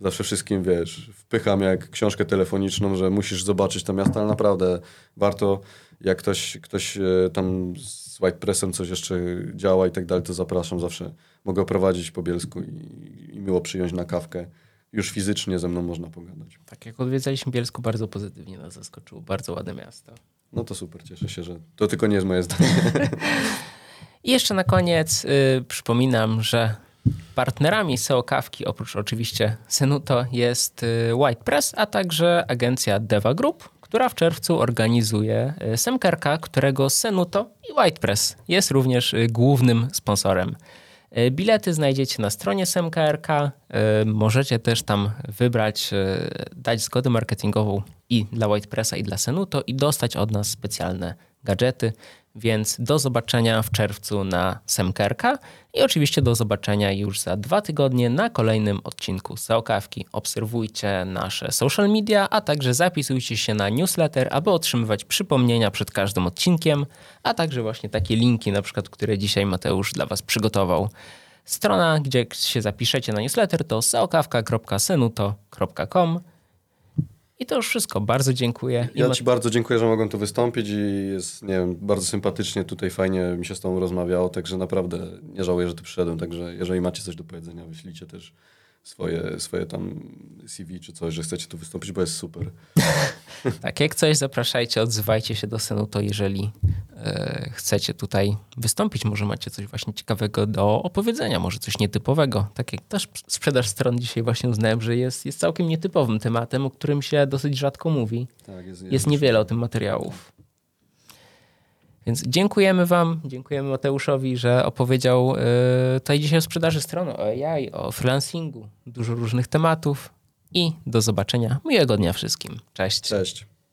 zawsze wszystkim, wiesz, wpycham jak książkę telefoniczną, że musisz zobaczyć to miasto, ale naprawdę warto, jak ktoś, ktoś e, tam z White Pressem coś jeszcze działa i tak dalej, to zapraszam zawsze. Mogę prowadzić po Bielsku i, i miło przyjąć na kawkę. Już fizycznie ze mną można pogadać. Tak jak odwiedzaliśmy Bielsku, bardzo pozytywnie nas zaskoczyło. Bardzo ładne miasto. No to super, cieszę się, że to tylko nie jest moje zdanie. I jeszcze na koniec y, przypominam, że partnerami SEO Kawki, oprócz oczywiście Senuto, jest y, White Press, a także agencja Deva Group, która w czerwcu organizuje y, Semkerka, którego Senuto i White Press jest również y, głównym sponsorem. Y, Bilety znajdziecie na stronie SMKRK. Y, Możecie też tam wybrać, y, dać zgodę marketingową i dla White Pressa, i dla Senuto i dostać od nas specjalne gadżety. Więc do zobaczenia w czerwcu na Semkerka i oczywiście do zobaczenia już za dwa tygodnie na kolejnym odcinku Seokawki. Obserwujcie nasze social media, a także zapisujcie się na newsletter, aby otrzymywać przypomnienia przed każdym odcinkiem, a także właśnie takie linki, na przykład, które dzisiaj Mateusz dla Was przygotował. Strona, gdzie się zapiszecie na newsletter to seokawka.senuto.com i to już wszystko. Bardzo dziękuję. Ja Ci bardzo dziękuję, że mogłem tu wystąpić i jest, nie wiem, bardzo sympatycznie tutaj, fajnie mi się z Tobą rozmawiało, także naprawdę nie żałuję, że tu przyszedłem, także jeżeli macie coś do powiedzenia, wyślijcie też swoje, swoje tam CV czy coś, że chcecie tu wystąpić, bo jest super. Tak, jak coś, zapraszajcie, odzywajcie się do Senuto, jeżeli e, chcecie tutaj wystąpić. Może macie coś właśnie ciekawego do opowiedzenia, może coś nietypowego. Tak jak też sprzedaż stron dzisiaj właśnie uznałem, że jest, jest całkiem nietypowym tematem, o którym się dosyć rzadko mówi. Tak, Jest niewiele o tym materiałów. Więc dziękujemy Wam, dziękujemy Mateuszowi, że opowiedział e, tutaj dzisiaj o sprzedaży stron, o AI, o freelancingu, dużo różnych tematów i do zobaczenia. Miłego dnia wszystkim. Cześć. Cześć.